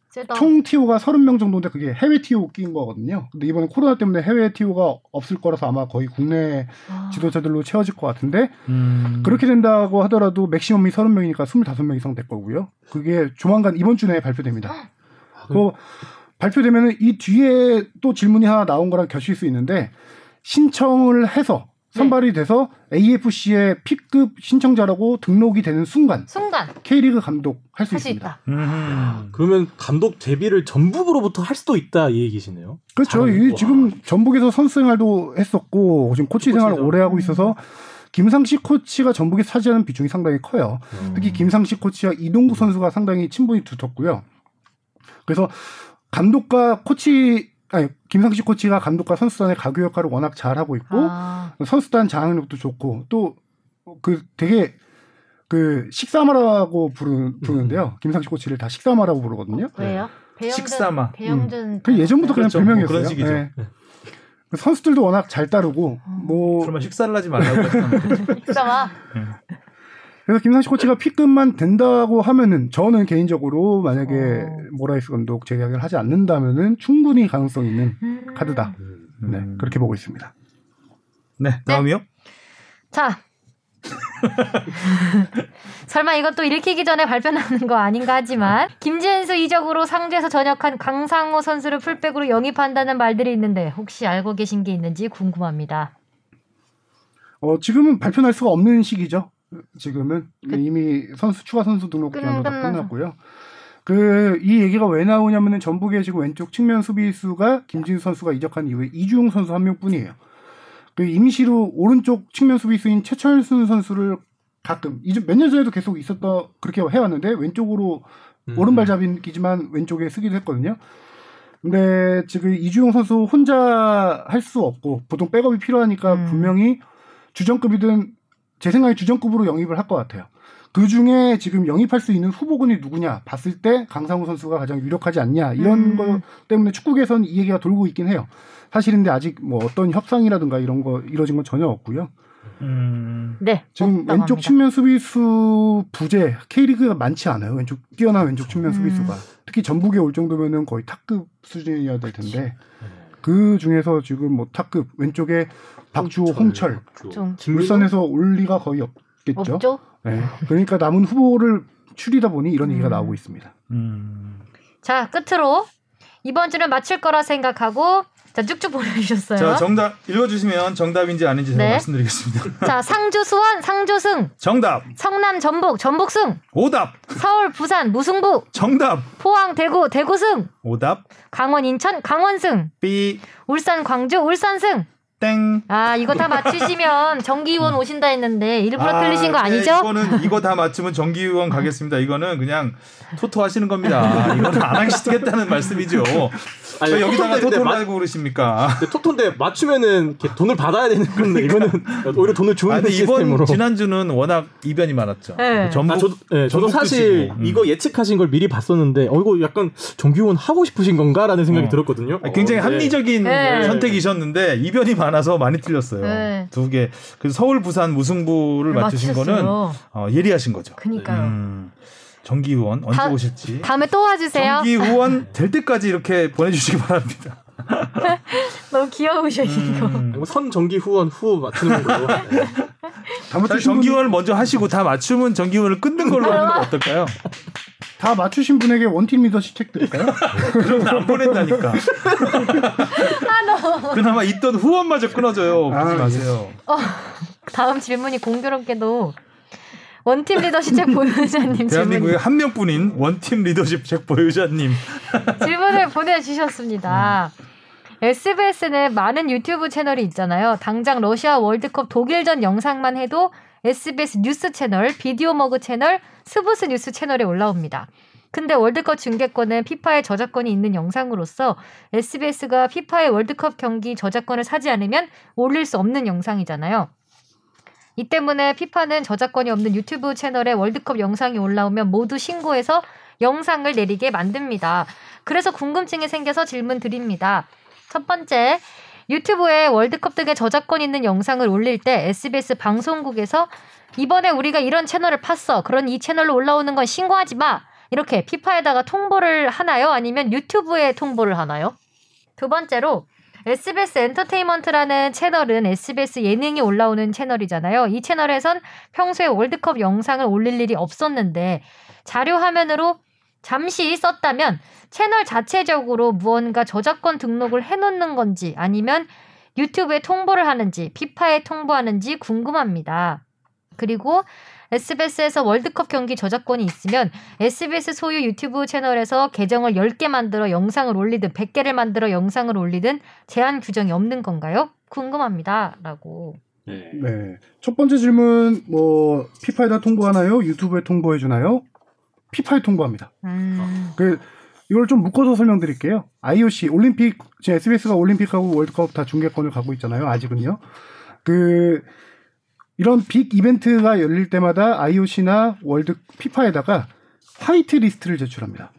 세다. 총 TO가 30명 정도인데 그게 해외 TO 낀 거거든요. 근데 이번에 코로나 때문에 해외 TO가 없을 거라서 아마 거의 국내 아. 지도자들로 채워질 것 같은데 음. 그렇게 된다고 하더라도 맥시멈이 30명이니까 25명 이상 될 거고요. 그게 조만간 이번 주 내에 발표됩니다. 그 발표되면은 이 뒤에 또 질문이 하나 나온 거랑 겹칠 수 있는데 신청을 해서 선발이 돼서 AFC의 P급 신청자라고 등록이 되는 순간 순간 K리그 감독 할 수 있습니다. 있다. 음. 그러면 감독 데뷔를 전북으로부터 할 수도 있다 이 얘기시네요. 그렇죠. 이. 지금 전북에서 선수 생활도 했었고 지금 코치 생활을 코치죠. 오래 하고 있어서 김상식 코치가 전북에 차지하는 비중이 상당히 커요. 음. 특히 김상식 코치와 이동구 선수가 상당히 친분이 두텁고요. 그래서 감독과 코치 아니 김상식 코치가 감독과 선수단의 가교 역할을 워낙 잘하고 있고 아. 선수단 장악력도 좋고 또 그 되게 그 식사마라고 부르, 부르는데요. 김상식 코치를 다 식사마라고 부르거든요. 왜요? 배영준, 식사마. 배영준. 그 예전부터 그냥 그렇죠. 뭐 별명이었어요. 그런 식이죠. 예. 그 선수들도 워낙 잘 따르고 뭐 설마 식사를 하지 말라고 식사마. 그래서 김상식 코치가 P급만 된다고 하면은 저는 개인적으로 만약에 어. 모라이스 감독 재계약을 하지 않는다면은 충분히 가능성 있는 음. 카드다. 네, 음. 그렇게 보고 있습니다. 네, 다음이요. 자. 설마 이건 또 읽히기 전에 발표나는 거 아닌가 하지만 김진수 이적으로 상주에서 전역한 강상호 선수를 풀백으로 영입한다는 말들이 있는데 혹시 알고 계신 게 있는지 궁금합니다. 어, 지금은 발표날 수가 없는 시기죠. 지금은 이미 선수 추가 선수 등록 끝- 기간도 다. 끝났고요. 그 이 얘기가 왜 나오냐면은 전북의 지금 왼쪽 측면 수비수가 김진수 선수가 이적한 이후에 이주용 선수 한 명뿐이에요. 그 임시로 오른쪽 측면 수비수인 최철순 선수를 가끔 몇 년 전에도 계속 있었다 그렇게 해왔는데 왼쪽으로 음. 오른발잡이지만 왼쪽에 쓰기도 했거든요. 근데 지금 이주용 선수 혼자 할 수 없고 보통 백업이 필요하니까 음. 분명히 주전급이든 제 생각에 주전급으로 영입을 할 것 같아요. 그 중에 지금 영입할 수 있는 후보군이 누구냐 봤을 때 강상우 선수가 가장 유력하지 않냐 이런 음. 거 때문에 축구계에서는 이 얘기가 돌고 있긴 해요. 사실인데 아직 뭐 어떤 협상이라든가 이런 거 이뤄진 건 전혀 없고요. 음. 네. 지금 없다고 왼쪽 합니다. 측면 수비수 부재 K리그가 많지 않아요. 왼쪽 뛰어난 왼쪽 측면 음. 수비수가 특히 전북에 올 정도면은 거의 탑급 수준이어야 될 텐데 그 중에서 지금 뭐 탑급 왼쪽에 박주호, 홍철, 좀 울산에서 올 리가 거의 없겠죠. 없죠? 네. 그러니까 남은 후보를 추리다 보니 이런 얘기가 음. 나오고 있습니다. 음. 자, 끝으로 이번 주는 마칠 거라 생각하고 자, 자, 쭉쭉 보내주셨어요. 자, 정답 읽어주시면 정답인지 아닌지 제가 네. 말씀드리겠습니다. 자, 상주 수원, 상조승, 정답, 성남 전북, 전북승, 오답, 서울 부산 무승부, 정답, 포항 대구, 대구승, 오답, 강원 인천, 강원승, 삐, 울산 광주, 울산승. 땡. 아, 이거 다 맞추시면 정기의원 오신다 했는데 일부러 틀리신 거 네, 아니죠? 이거는 이거 다 맞추면 정기의원 가겠습니다. 이거는 그냥 토토 하시는 겁니다. 이거는 안 하시겠다는 말씀이죠. 아니, 왜 여기다가 토토인데 토토를 맞- 달고 그러십니까? 근데 토토인데 맞추면은 돈을 받아야 되는 건데 이거는 오히려 돈을 주는 아니 이번 시스템으로. 지난주는 워낙 이변이 많았죠. 네. 전북, 아, 저도, 네, 저도 사실. 음. 이거 예측하신 걸 미리 봤었는데, 어, 이거 약간 정규원 하고 싶으신 건가라는 생각이 어. 들었거든요. 아니, 굉장히 어, 네. 합리적인 네. 선택이셨는데 이변이 많아서 많이 틀렸어요. 네. 두 개. 그래서 서울 부산 무승부를 맞추신 거는. 어, 예리하신 거죠. 그니까요. 음, 정기의원 언제 다- 오실지. 다음에 또 와주세요. 정기의원 될 때까지 이렇게 보내주시기 바랍니다. 너무 귀여우셔 이거. 음. 이거 선 정기 후원 후 맞추는 걸로. 네. 다 자, 맞추신 분이, 정기의원을 먼저 하시고 다 맞추면 정기의원을 끊는 걸로 하는 건 어떨까요? 다 맞추신 분에게 원팀 리더십 책 드릴까요? 그러면 안 보낸다니까. 그나마 있던 후원마저. 그러지 아, 마세요. 다음 질문이 공교롭게도 원팀 리더십 책 보유자님 대한민국의 한 명뿐인 원팀 리더십 책 보유자님. 질문을 보내주셨습니다. SBS 내 많은 유튜브 채널이 있잖아요. 당장 러시아 월드컵 독일전 영상만 해도 SBS 뉴스 채널, 비디오 머그 채널, 스브스 뉴스 채널에 올라옵니다. 근데 월드컵 중계권은 피파의 저작권이 있는 영상으로서 SBS가 피파의 월드컵 경기 저작권을 사지 않으면 올릴 수 없는 영상이잖아요. 이 때문에 피파는 저작권이 없는 유튜브 채널에 월드컵 영상이 올라오면 모두 신고해서 영상을 내리게 만듭니다. 그래서 궁금증이 생겨서 질문 드립니다. 첫 번째, 유튜브에 월드컵 등의 저작권 있는 영상을 올릴 때 SBS 방송국에서 이번에 우리가 이런 채널을 팠어. 그런 이 채널로 올라오는 건 신고하지 마. 이렇게 피파에다가 통보를 하나요? 아니면 유튜브에 통보를 하나요? 두 번째로 SBS 엔터테인먼트라는 채널은 SBS 예능이 올라오는 채널이잖아요. 이 채널에선 평소에 월드컵 영상을 올릴 일이 없었는데 자료 화면으로 잠시 썼다면 채널 자체적으로 무언가 저작권 등록을 해놓는 건지 아니면 유튜브에 통보를 하는지 피파에 통보하는지 궁금합니다. 그리고 SBS에서 월드컵 경기 저작권이 있으면 SBS 소유 유튜브 채널에서 계정을 10개 만들어 영상을 올리든 100개를 만들어 영상을 올리든 제한 규정이 없는 건가요? 궁금합니다. 라고. 네. 네. 첫 번째 질문 뭐 피파에다 통보하나요? 유튜브에 통보해 주나요? 피파에 통보합니다. 음. 그 이걸 좀 묶어서 설명드릴게요. IOC 올림픽 지금 SBS가 올림픽하고 월드컵 다 중계권을 갖고 있잖아요. 아직은요. 그 이런 빅 이벤트가 열릴 때마다 IOC나 월드 피파에다가 화이트 리스트를 제출합니다.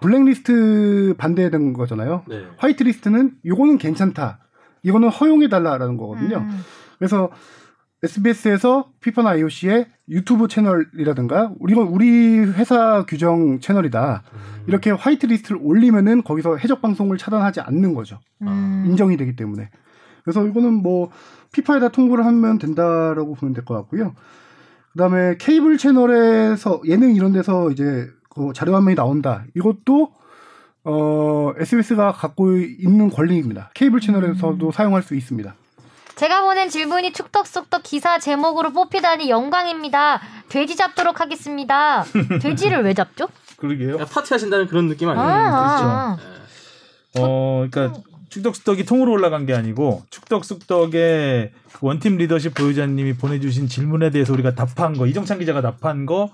블랙리스트 반대된 거잖아요. 네. 화이트 리스트는 이거는 괜찮다. 이거는 허용해 달라라는 거거든요. 음. 그래서 SBS에서 피파나 IOC의 유튜브 채널이라든가 우리가 우리 회사 규정 채널이다 이렇게 화이트 리스트를 올리면은 거기서 해적 방송을 차단하지 않는 거죠 음. 인정이 되기 때문에 그래서 이거는 뭐 피파에다 통보를 하면 된다라고 보면 될 것 같고요 그다음에 케이블 채널에서 예능 이런 데서 이제 그 자료 화면이 나온다 이것도 어 SBS가 갖고 있는 권리입니다 케이블 채널에서도 사용할 수 있습니다. 제가 보낸 질문이 축덕숙덕 기사 제목으로 뽑히다니 영광입니다. 돼지 잡도록 하겠습니다. 돼지를 왜 잡죠? 그러게요. 파티 하신다는 그런 느낌 아, 아니에요? 아, 아. 어, 그러니까 축덕숙덕이 통으로 올라간 게 아니고 축덕숙덕의 그 원팀 리더십 보유자님이 보내주신 질문에 대해서 우리가 답한 거 이정찬 기자가 답한 거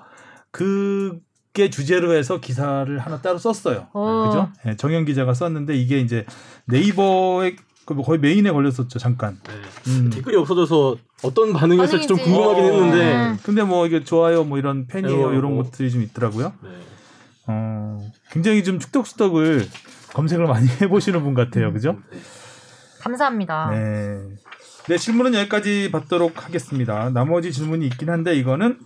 그게 주제로 해서 기사를 하나 따로 썼어요. 어. 그죠? 예, 정현 기자가 썼는데 이게 이제 네이버에 그뭐 거의 메인에 걸렸었죠 잠깐. 네. 음. 댓글이 없어져서 어떤 반응이었을지 좀 반응이지. 궁금하긴 어. 했는데. 음. 근데 뭐 이게 좋아요 뭐 이런 팬이에요 어, 이런 어. 것들이 좀 있더라고요. 네. 어, 굉장히 좀 축덕숙덕을 검색을 많이 해보시는 분 같아요, 그죠? 감사합니다. 네. 네, 질문은 여기까지 받도록 하겠습니다. 나머지 질문이 있긴 한데 이거는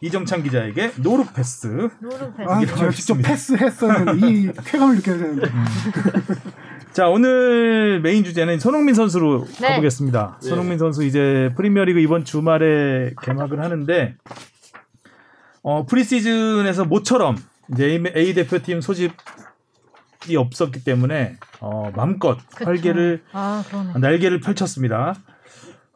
이정찬 기자에게 노룩 패스. 노룩 패스. 아, 이기로 제가 직접. 패스했었는데 이 쾌감을 느껴야 되는데. 자, 오늘 메인 주제는 손흥민 선수로 네. 가보겠습니다. 네. 손흥민 선수 이제 프리미어리그 이번 주말에 개막을 하는데 어, 프리시즌에서 모처럼 A, A 대표팀 소집이 없었기 때문에 어, 마음껏 그쵸. 활개를 아. 날개를 펼쳤습니다.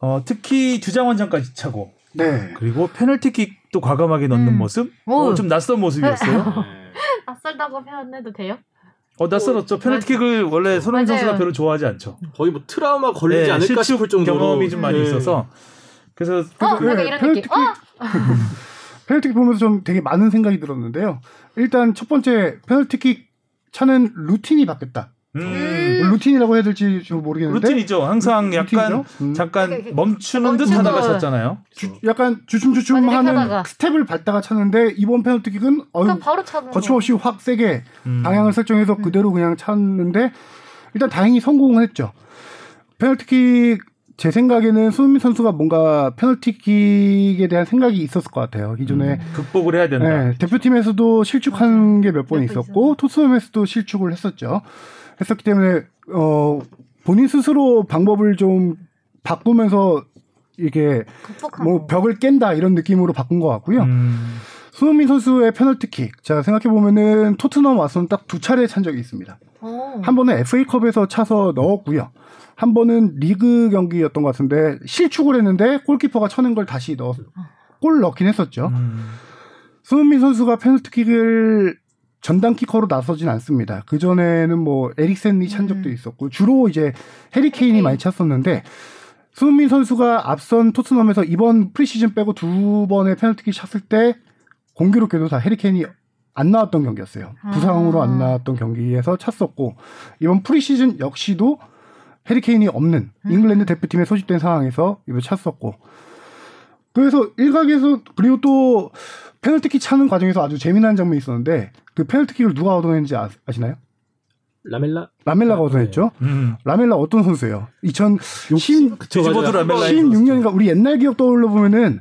어, 특히 주장 원장까지 차고 네. 그리고 페널티킥도 과감하게 넣는 음. 모습 오. 어, 좀 낯선 모습이었어요. 낯설다고 표현해도 돼요? 어 낯설었죠. 페널티킥을 원래 손흥민. 선수가 별로 좋아하지 않죠. 거의 뭐 트라우마 걸리지 네, 않을까 싶을 정도로 경험이 좀 많이 네. 있어서 그래서 어, 네, 약간 이런 페널티킥- 느낌. 어, 페널티킥 보면서 좀 되게 많은 생각이 들었는데요. 일단 첫 번째 페널티킥 차는 루틴이 바뀌었다. 음, 음. 루틴이라고 해야 될지 좀 모르겠는데 루틴이죠. 항상 약간 루틴이죠? 음. 잠깐 이렇게 멈추는 듯. 하다가 쳤잖아요. 주- 약간 주춤주춤 맞아, 이렇게 하는 하다가. 스텝을 밟다가 찼는데 이번 페널티킥은 어유 그냥 바로 차는 거. 거침없이 확 세게 음. 방향을 설정해서 그대로 그냥 찼는데 일단 다행히 성공을 했죠. 페널티킥 제 생각에는 손흥민 선수가 뭔가 페널티킥에 대한 생각이 있었을 것 같아요. 기존에 극복을 해야 된다. 네, 대표팀에서도 실축한 게 몇 번 있었고 토트넘에서도 실축을 했었죠. 했었기 때문에 어 본인 스스로 방법을 좀 바꾸면서 이게 뭐 거. 벽을 깬다 이런 느낌으로 바꾼 것 같고요. 음, 손흥민 선수의 페널티킥 자 생각해 보면은 토트넘 와서는 딱 두 차례 찬 적이 있습니다. 어. 한 번은 FA컵에서 차서 넣었고요. 한 번은 리그 경기였던 것 같은데 실축을 했는데 골키퍼가 쳐낸 걸 다시 넣어 골 넣긴 했었죠. 음. 손흥민 선수가 페널티킥을 전담 키커로 나서진 않습니다. 그 전에는 뭐 에릭센이 찬 적도 음. 있었고 주로 이제 해리 케인이 케인. 많이 찼었는데 손흥민 선수가 앞선 토트넘에서 이번 프리시즌 빼고 두 번의 페널티킥 찼을 때 공교롭게도 다 해리 케인이 안 나왔던 경기였어요. 아. 부상으로 안 나왔던 경기에서 찼었고 이번 프리시즌 역시도 해리 케인이 없는 음. 잉글랜드 대표팀에 소집된 상황에서 이번 찼었고 그래서 일각에서 그리고 또 페널티킥 차는 과정에서 아주 재미난 장면이 있었는데 그 페널티킥을 누가 얻어냈는지 아, 시나요 라멜라 라멜라가 아, 얻어냈죠. 음. 라멜라 어떤 선수예요? 2010 뒤집어도 라멜라 16년인가 우리 옛날 기억 떠올려 보면은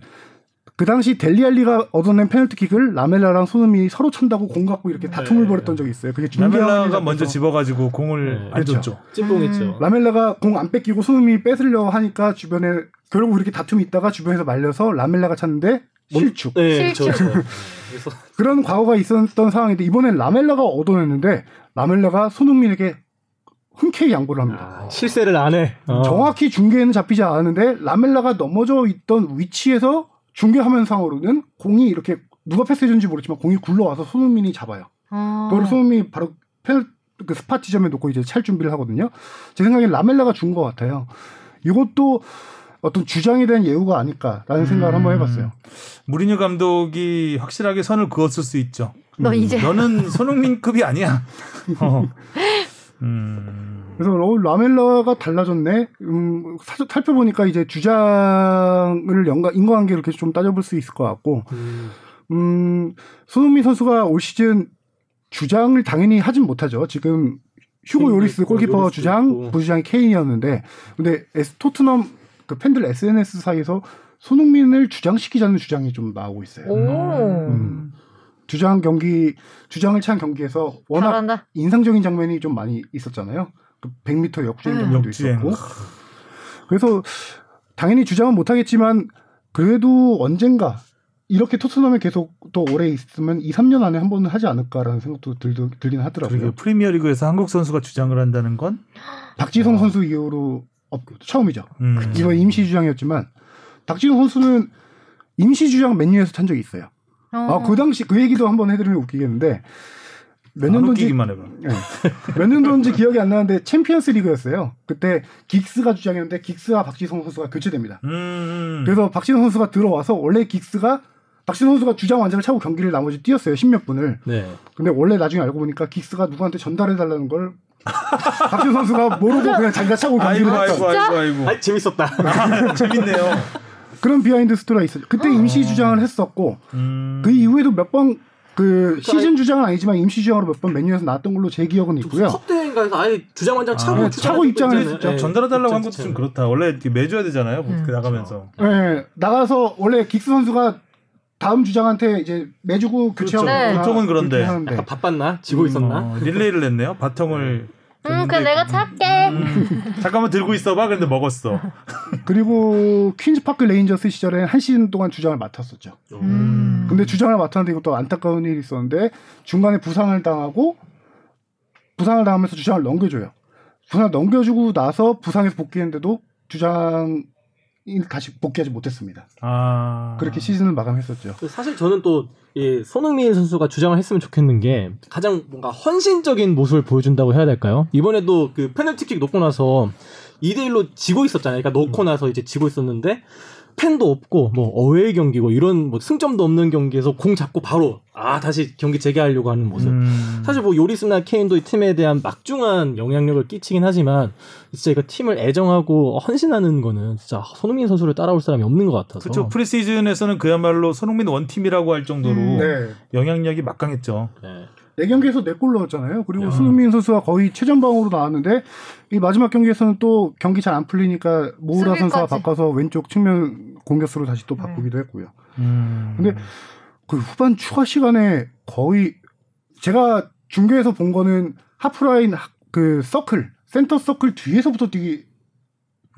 그 당시 델리알리가 얻어낸 페널티킥을 라멜라랑 손흥민이 서로 찬다고 공 갖고 이렇게 다툼을 네. 벌였던 적이 있어요. 그게 라멜라가 먼저 집어가지고 공을 네. 안 그렇죠. 줬죠. 찐뽕했죠. 라멜라가 공 안 뺏기고 손흥민이 뺏으려고 하니까 주변에 결국 이렇게 다툼이 있다가 주변에서 말려서 라멜라가 찼는데 실축. 네, 실축. 그렇죠. 그렇죠. 그래서 그런 과거가 있었던 상황인데 이번엔 라멜라가 얻어냈는데 라멜라가 손흥민에게 흔쾌히 양보를 합니다. 아, 실세를 안 해. 어. 정확히 중계에는 잡히지 않았는데 라멜라가 넘어져 있던 위치에서 중계 화면상으로는 공이 이렇게 누가 패스해줬는지 모르지만 공이 굴러와서 손흥민이 잡아요. 어. 그걸 손흥민이 바로 페널 그 스팟 지점에 놓고 이제 찰 준비를 하거든요. 제 생각엔 라멜라가 준 것 같아요. 이것도 어떤 주장에 대한 예우가 아닐까라는 생각을 한번 해봤어요. 무리뉴 감독이 확실하게 선을 그었을 수 있죠. 너 이제 너는 손흥민급이 아니야. 어. 음. 그래서 어, 라멜라가 달라졌네. 음, 사- 살펴보니까 이제 주장을 연관 인과관계로 이렇게 좀 따져볼 수 있을 것 같고, 음, 음, 손흥민 선수가 올 시즌 주장을 당연히 하진 못하죠. 지금 휴고 요리스 있고, 골키퍼 요리스도 주장, 있고. 부주장이 케인이었는데, 근데 에스- 토트넘 그 팬들 SNS 사이에서 손흥민을 주장시키자는 주장이 좀 나오고 있어요. 오. 음. 주장 경기 주장을 찬 경기에서 워낙 잘한다. 인상적인 장면이 좀 많이 있었잖아요. 그 100m 역주행 음. 장면도 역주행. 있었고. 그래서 당연히 주장은 못 하겠지만 그래도 언젠가 이렇게 토트넘에 계속 또 오래 있으면 2, 3년 안에 한 번은 하지 않을까라는 생각도 들, 들긴 하더라고요. 프리미어리그에서 한국 선수가 주장을 한다는 건 박지성 선수 이후로 없, 처음이죠. 음. 이번 임시 주장이었지만 박지성 선수는 임시 주장 맨유에서 찬 적이 있어요. 어. 아, 그 당시 그 얘기도 한번 해드리면 웃기겠는데 몇안 년도인지 해봐. 몇 년도인지 기억이 안 나는데 챔피언스 리그였어요. 그때 긱스가 주장이었는데 긱스와 박지성 선수가 교체됩니다. 음. 그래서 박지성 선수가 들어와서 원래 긱스가 박지성 선수가 주장 완장을 차고 경기를 나머지 뛰었어요. 십몇 분을. 네. 근데 원래 나중에 알고 보니까 긱스가 누구한테 전달해 달라는 걸 박지성 선수가 모르고 그냥 자기가 차고 경기를 아이고 했던 아이고 아이고 아이고. 아, 재밌었다. 아, 재밌네요. 그런 비하인드 스토리가 있었죠. 그때 임시 주장을 했었고 음. 그 이후에도 몇 번 그 시즌 주장은 아니지만 임시 주장으로 몇 번 맨유에서 나왔던 걸로 제 기억은 있고요. 컵대회인가에서 아예 주장 완장 차고 아, 차고 입장을. 했었죠. 예, 전달해달라고 한 것도 좀 자체는. 그렇다. 원래 이렇게 매줘야 되잖아요. 음. 그 나가면서. 네, 나가서 원래 긱스 선수가 다음 주장한테 이제 매주고 교체하고 그렇죠. 네. 보통은 그런데. 약간 바빴나? 지고 있었나? 어, 릴레이를 냈네요. 바통을. 음, 줬는데 그래 내가 찰게. 음, 잠깐만 들고 있어봐. 근데 먹었어. 그리고 퀸즈파크 레인저스 시절에 한 시즌 동안 주장을 맡았었죠. 음. 근데 주장을 맡았는데 이것도 안타까운 일이 있었는데 중간에 부상을 당하고 부상을 당하면서 주장을 넘겨줘요. 부산 넘겨주고 나서 부상에서 복귀했는데도 주장이 다시 복귀하지 못했습니다. 아 그렇게 시즌을 마감했었죠. 사실 저는 또이 손흥민 선수가 주장을 했으면 좋겠는 게 가장 뭔가 헌신적인 모습을 보여준다고 해야 될까요? 이번에도 그 페널티킥 놓고 나서 2대 1로 지고 있었잖아요. 그러니까 놓고 나서 이제 지고 있었는데 팬도 없고 뭐 어웨이 경기고 이런 뭐 승점도 없는 경기에서 공 잡고 바로 아 다시 경기 재개하려고 하는 모습. 음. 사실 뭐 요리스나 케인도 이 팀에 대한 막중한 영향력을 끼치긴 하지만 진짜 이거 팀을 애정하고 헌신하는 거는 진짜 손흥민 선수를 따라올 사람이 없는 것 같아서. 그렇죠. 프리시즌에서는 그야말로 손흥민 원팀이라고 할 정도로 네. 영향력이 막강했죠. 네. 네 경기에서 네 골 넣었잖아요. 그리고 야. 손흥민 선수가 거의 최전방으로 나왔는데 이 마지막 경기에서는 또 경기 잘 안 풀리니까 모우라 선수가. 바꿔서 왼쪽 측면 공격수로 다시 또 네. 바꾸기도 했고요. 음. 근데 그 후반 추가 시간에 거의 제가 중계에서 본 거는 하프라인 하- 그 서클 센터 서클 뒤에서부터 뛰기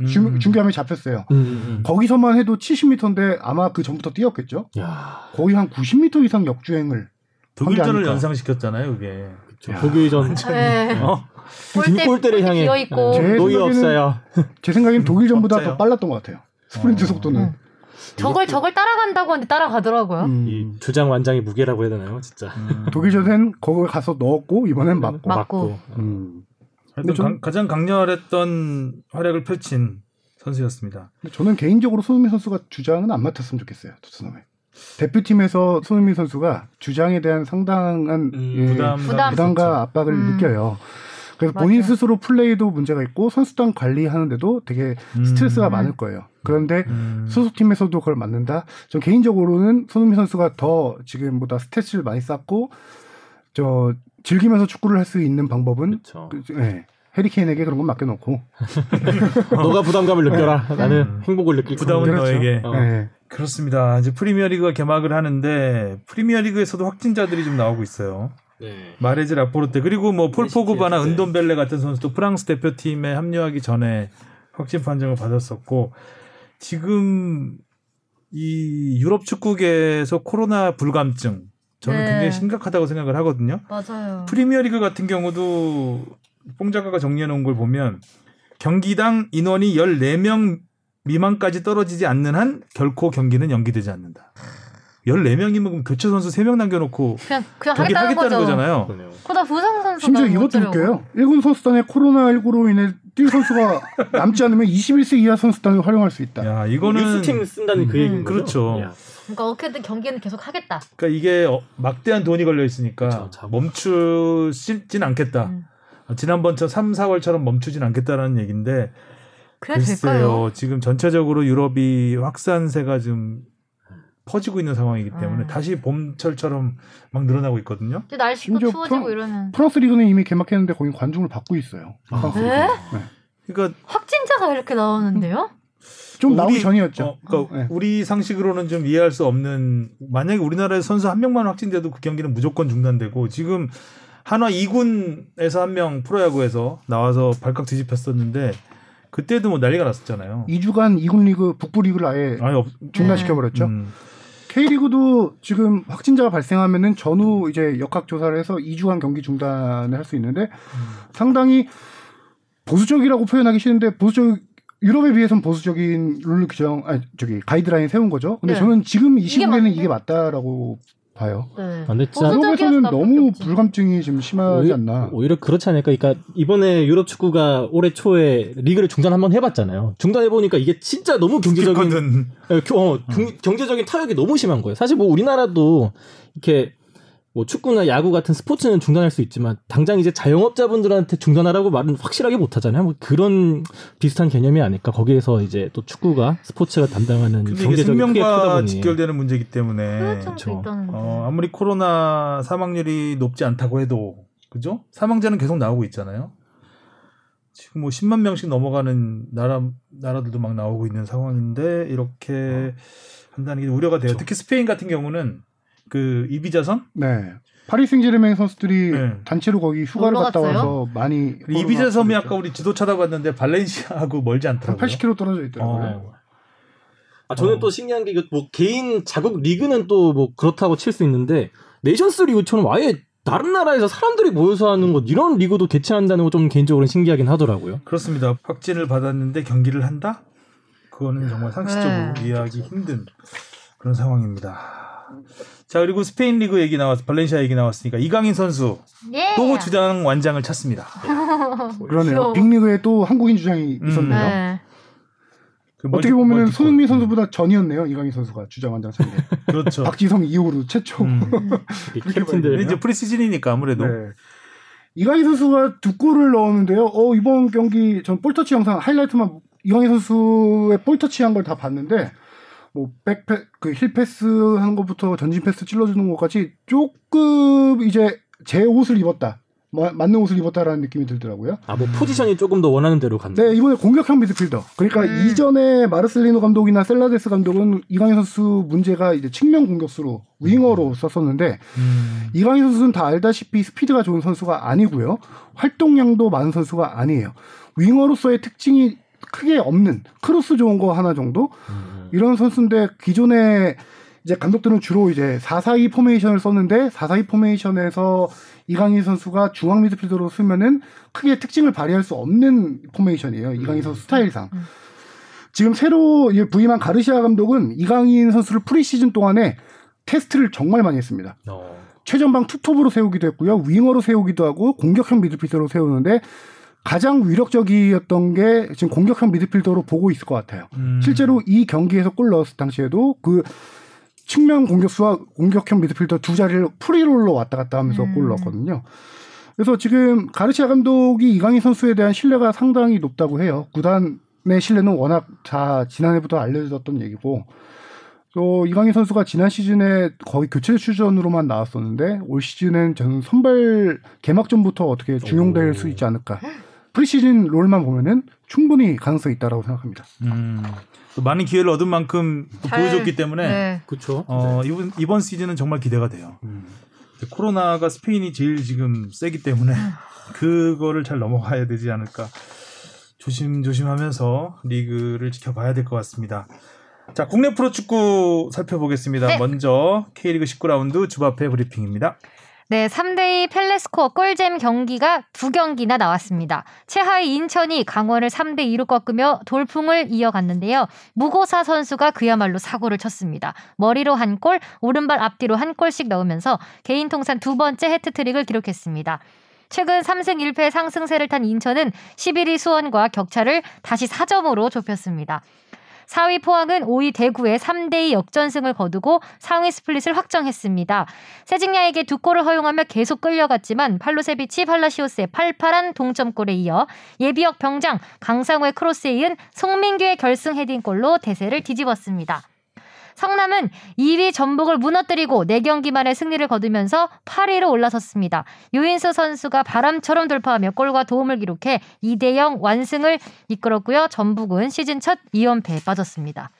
중- 음. 중계화면에 잡혔어요. 음, 음. 거기서만 해도 70m인데 아마 그 전부터 뛰었겠죠. 야, 거의 한 90m 이상 역주행을 독일전을. 연상시켰잖아요, 그게. 저 독일전 네. 어? 골대 골대를 향해. 비어 있고 제 노이 생각에는 없어요. 제 생각엔 독일전보다 없어요. 더 빨랐던 것 같아요. 스프린트 어. 속도는. 응. 저걸 저걸 따라간다고 하는데 따라가더라고요. 음. 이 주장 완장의 무게라고 해야 되나요, 진짜. 음. 독일전엔 거기 가서 넣었고 이번엔 맞고. 맞고. 음. 근데 좀- 강- 가장 강렬했던 활약을 펼친 선수였습니다. 저는 개인적으로 손흥민 선수가 주장은 안 맡았으면 좋겠어요. 토트넘에. 대표팀에서 손흥민 선수가 주장에 대한 상당한 음, 예, 부담, 부담. 부담과 압박을 음. 느껴요. 그래서 본인 맞아요. 스스로 플레이도 문제가 있고 선수단 관리하는데도 되게 음. 스트레스가 음. 많을 거예요. 그런데 음. 소속팀에서도 그걸 맡는다. 전 개인적으로는 손흥민 선수가 더 지금보다 스트레스를 많이 쌓고 저 즐기면서 축구를 할 수 있는 방법은 그렇죠. 그, 예, 해리케인에게 그런 건 맡겨놓고 너가 부담감을 느껴라. 나는 음. 행복을 느낄 부담은 거야. 그렇죠. 너에게. 어. 예. 그렇습니다. 이제 프리미어리그가 개막을 하는데 프리미어리그에서도 확진자들이 좀 나오고 있어요. 네. 마레즈 라포르테 그리고 뭐폴 시티에서, 포그바나 네. 은돈벨레 같은 선수도 프랑스 대표팀에 합류하기 전에 확진 판정을 받았었고 지금 이 유럽 축구계에서 코로나 불감증 저는 네. 굉장히 심각하다고 생각을 하거든요. 맞아요. 프리미어리그 같은 경우도 뽕 작가가 정리해 놓은 걸 보면 경기당 인원이 14명 미만까지 떨어지지 않는 한 결코 경기는 연기되지 않는다. 14명이면 그럼 교체 선수 3명 남겨놓고 그냥 그냥 경기 하겠다는 하겠다는 거죠. 거잖아요. 그다 부상 심지어 이것도 웃겨요. 1군 선수단에 코로나19로 인해 뛸 선수가 남지 않으면 21세 이하 선수단을 활용할 수 있다. 야 이거는 유스팀 쓴다는 그 음. 얘기인 거죠. 그렇죠. 야. 그러니까 어떻게든 경기는 계속 하겠다. 그러니까 이게 어, 막대한 돈이 걸려 있으니까 그렇죠. 멈추진 않겠다. 음. 어, 지난번처럼 3, 4월처럼 멈추진 않겠다라는 얘기인데? 글쎄요. 지금 전체적으로 유럽이 확산세가 좀 퍼지고 있는 상황이기 때문에 음. 다시 봄철처럼 막 늘어나고 있거든요. 심지어 추워지고 프랑- 이러면 프랑스 리그는 이미 개막했는데 거기 관중을 받고 있어요. 프랑스 네? 네. 그러니까 확진자가 이렇게 나오는데요? 좀 나오기 우리- 전이었죠. 어, 그러니까 네. 우리 상식으로는 좀 이해할 수 없는 만약에 우리나라에 선수 한 명만 확진돼도 그 경기는 무조건 중단되고 지금 한화 2군에서 한 명 프로야구에서 나와서 발칵 뒤집혔었는데 그때도 뭐 난리가 났었잖아요. 2주간 2군 리그 북부 리그를 아예 아니 없 중단시켜 버렸죠. 음. K리그도 지금 확진자가 발생하면은 전후 이제 역학 조사를 해서 2주간 경기 중단을 할 수 있는데 상당히 보수적이라고 표현하기 싫은데 보수적 유럽에 비해서는 보수적인 룰 규정 아니 저기 가이드라인 세운 거죠. 근데 네. 저는 지금 이 이게 시국에는 맞는데? 이게 맞다라고 봐요. 네. 근데 진짜 유럽에서는 너무. 불감증이 좀 심하지 오히- 않나. 오히려 그렇지 않을까. 그러니까 이번에 유럽 축구가 올해 초에 리그를 중단 한번 해봤잖아요. 중단해 보니까 이게 진짜 너무 경제적인 예, 겨- 어, 경- 경제적인 타격이 너무 심한 거예요. 사실 뭐 우리나라도 이렇게 뭐 축구나 야구 같은 스포츠는 중단할 수 있지만 당장 이제 자영업자분들한테 중단하라고 말은 확실하게 못 하잖아요. 뭐 그런 비슷한 개념이 아닐까. 거기에서 이제 또 축구가 스포츠가 담당하는 경제적인 생명과 직결되는 문제이기 때문에 후유증도 그렇죠. 있다는데. 어, 아무리 코로나 사망률이 높지 않다고 해도 그죠? 사망자는 계속 나오고 있잖아요. 지금 뭐 10만 명씩 넘어가는 나라 나라들도 막 나오고 있는 상황인데 이렇게 한다는 게 우려가 돼요. 그렇죠. 특히 스페인 같은 경우는 그 이비자선 네. 파리 생제르맹 선수들이 네. 단체로 거기 휴가를 갔다? 와서 많이 이비자 섬이 아까 우리 지도 찾아봤는데 발렌시아하고 멀지 한 않더라고요. 80km 떨어져 있더라고요. 어. 아, 저는 어. 또 신기한 게 뭐 개인 자국 리그는 또 뭐 그렇다고 칠 수 있는데 네이션스 리그처럼 아예 다른 나라에서 사람들이 모여서 하는 것 이런 리그도 개최한다는 거 좀 개인적으로 신기하긴 하더라고요. 그렇습니다. 확진을 받았는데 경기를 한다? 그거는 정말 상식적으로 네. 이해하기 힘든 그런 상황입니다. 자 그리고 스페인 리그 얘기 나왔, 발렌시아 얘기 나왔으니까 이강인 선수 예. 또 주장 완장을 찼습니다. 그러네요. 귀여워. 빅리그에 또 한국인 주장이 음. 있었네요. 네. 그 어떻게 멀티- 보면 멀티골. 손흥민 선수보다 전이었네요. 이강인 선수가 주장 완장 상대. 그렇죠. 박지성 이후로 최초. 음. 캡틴들 이제 프리시즌이니까 아무래도 네. 이강인 선수가 두 골을 넣었는데요. 어, 이번 경기 전 볼터치 영상 하이라이트만 이강인 선수의 볼터치 한 걸 다 봤는데 뭐 백패 그 힐패스 하는 것부터 전진 패스 찔러주는 것까지 조금 이제 제 옷을 입었다. 뭐, 맞는 옷을 입었다라는 느낌이 들더라고요. 아 뭐 포지션이 조금 더 원하는 대로 간다. 네, 이번에 공격형 미드필더. 그러니까 음. 이전에 마르셀리노 감독이나 셀라데스 감독은 이강인 선수 문제가 이제 측면 공격수로 윙어로 썼었는데 음. 이강인 선수는 다 알다시피 스피드가 좋은 선수가 아니고요. 활동량도 많은 선수가 아니에요. 윙어로서의 특징이 크게 없는 크로스 좋은 거 하나 정도 음. 이런 선수인데 기존에 이제 감독들은 주로 이제 4-4-2 포메이션을 썼는데 4-4-2 포메이션에서 이강인 선수가 중앙 미드필더로 쓰면은 크게 특징을 발휘할 수 없는 포메이션이에요. 이강인 선수 스타일상. 지금 새로 이 부임한 가르시아 감독은 이강인 선수를 프리시즌 동안에 테스트를 정말 많이 했습니다. 어. 최전방 투톱으로 세우기도 했고요. 윙어로 세우기도 하고 공격형 미드필더로 세우는데 가장 위력적이었던 게 지금 공격형 미드필더로 보고 있을 것 같아요. 음. 실제로 이 경기에서 골 넣었을 당시에도 그 측면 공격수와 공격형 미드필더 두 자리를 프리롤로 왔다 갔다 하면서 음. 골 넣었거든요. 그래서 지금 가르시아 감독이 이강인 선수에 대한 신뢰가 상당히 높다고 해요. 구단의 신뢰는 워낙 다 지난해부터 알려졌던 얘기고 또 이강인 선수가 지난 시즌에 거의 교체 출전으로만 나왔었는데 올 시즌엔 저는 선발 개막전부터 어떻게 중용될 오. 수 있지 않을까. 프리시즌 롤만 보면은 충분히 가능성이 있다라고 생각합니다. 음. 또 많은 기회를 얻은 만큼 또 잘- 보여줬기 때문에 네. 그렇죠. 어, 이번 이번 시즌은 정말 기대가 돼요. 음. 코로나가 스페인이 제일 지금 세기 때문에 그거를 잘 넘어가야 되지 않을까. 조심조심하면서 리그를 지켜봐야 될 것 같습니다. 자, 국내 프로축구 살펴보겠습니다. 네. 먼저 K리그 19라운드 주바페 브리핑입니다. 네, 3대2 펠레스코어 꿀잼 경기가 두 경기나 나왔습니다. 최하위 인천이 강원을 3대2로 꺾으며 돌풍을 이어갔는데요. 무고사 선수가 그야말로 사고를 쳤습니다. 머리로 한 골, 오른발 앞뒤로 한 골씩 넣으면서 개인 통산 두 번째 해트트릭을 기록했습니다. 최근 3승 1패 상승세를 탄 인천은 11위 수원과 격차를 다시 4점으로 좁혔습니다. 4위 포항은 5위 대구에 3대2 역전승을 거두고 상위 스플릿을 확정했습니다. 세징야에게 두 골을 허용하며 계속 끌려갔지만 팔로세비치 팔라시오스의 팔팔한 동점골에 이어 예비역 병장 강상우의 크로스에 이은 송민규의 결승 헤딩골로 대세를 뒤집었습니다. 성남은 2위 전북을 무너뜨리고 4경기 만에 승리를 거두면서 8위로 올라섰습니다. 유인수 선수가 바람처럼 돌파하며 골과 도움을 기록해 2대0 완승을 이끌었고요. 전북은 시즌 첫 2연패에 빠졌습니다.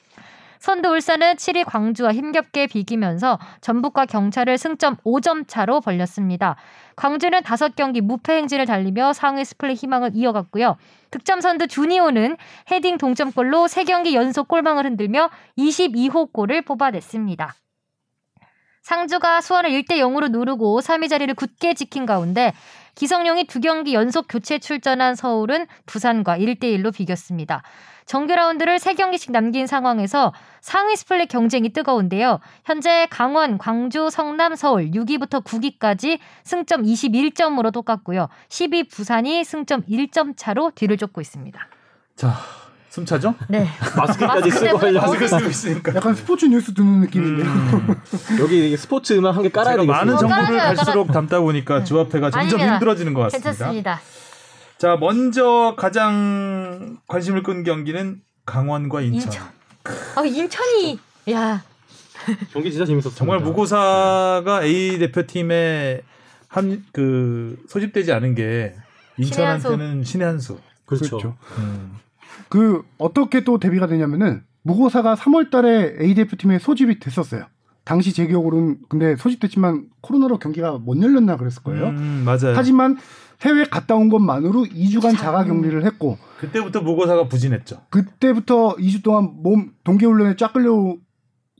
선두 울산은 7위 광주와 힘겹게 비기면서 전북과 격차를 승점 5점 차로 벌렸습니다. 광주는 5경기 무패 행진을 달리며 상위 스플릿 희망을 이어갔고요. 득점 선두 주니오는 헤딩 동점골로 3경기 연속 골망을 흔들며 22호 골을 뽑아냈습니다. 상주가 수원을 1대 0으로 누르고 3위 자리를 굳게 지킨 가운데 기성용이 두 경기 연속 교체 출전한 서울은 부산과 1대 1로 비겼습니다. 정규 라운드를 3경기씩 남긴 상황에서 상위 스플릿 경쟁이 뜨거운데요. 현재 강원, 광주, 성남, 서울 6위부터 9위까지 승점 21점으로 똑같고요. 10위 부산이 승점 1점 차로 뒤를 쫓고 있습니다. 자, 숨차죠? 네. 마스크까지 마스크 쓰고 마스크 쓰고 있으니까. 약간 스포츠 뉴스 듣는 느낌인데요. 음. 여기 스포츠 음악 한 개 깔아야 되겠어요. 많은 어, 정보를 깔아줘요, 갈수록 담다 보니까 주바페가 점점 아닙니다. 힘들어지는 것 같습니다. 괜찮습니다. 자, 먼저 가장 관심을 끈 경기는 강원과 인천. 인천. 아, 인천이 야 경기 진짜 재밌었어요. 정말 무고사가 A 대표팀에 한 그 소집되지 않은 게 인천한테는 신의 한 수. 그렇죠. 그렇죠. 음. 그 어떻게 또 대비가 되냐면은 무고사가 3월달에 A 대표팀에 소집이 됐었어요. 당시 제 기억으로는 근데 소집됐지만 코로나로 경기가 못 열렸나 그랬을 거예요. 음, 맞아요. 하지만 해외 갔다 온 것만으로 2주간 자가 격리를 했고 그때부터 무고사가 부진했죠. 그때부터 2주 동안 몸 동계 훈련에 쫙 끌려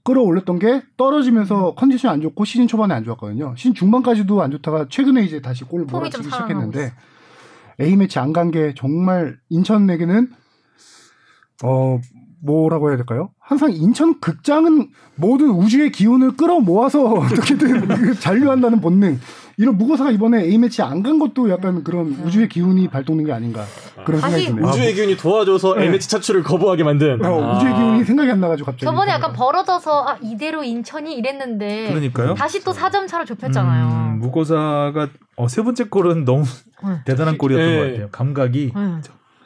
끌어올렸던 게 떨어지면서 컨디션이 안 좋고 시즌 초반에 안 좋았거든요. 시즌 중반까지도 안 좋다가 최근에 이제 다시 골을 몰아치기 시작했는데 A 매치 안 간 게 정말 인천 에게는 어 뭐라고 해야 될까요? 항상 인천 극장은 모든 우주의 기운을 끌어모아서 어떻게든 그 잔류한다는 본능. 이런 무고사가 이번에 A 매치 안 간 것도 약간 그런 우주의 기운이 발동된 게 아닌가 그런 생각이 드네요. 우주의 기운이 도와줘서 네. A매치 차출을 거부하게 만든. 어, 아. 우주의 기운이 생각이 안 나가지고 갑자기. 저번에 약간 벌어져서 아 이대로 인천이 이랬는데 그러니까요. 다시 또 4점 차로 좁혔잖아요. 음, 무고사가 어, 세 번째 골은 너무 응. 대단한 골이었던 네. 것 같아요. 감각이. 응.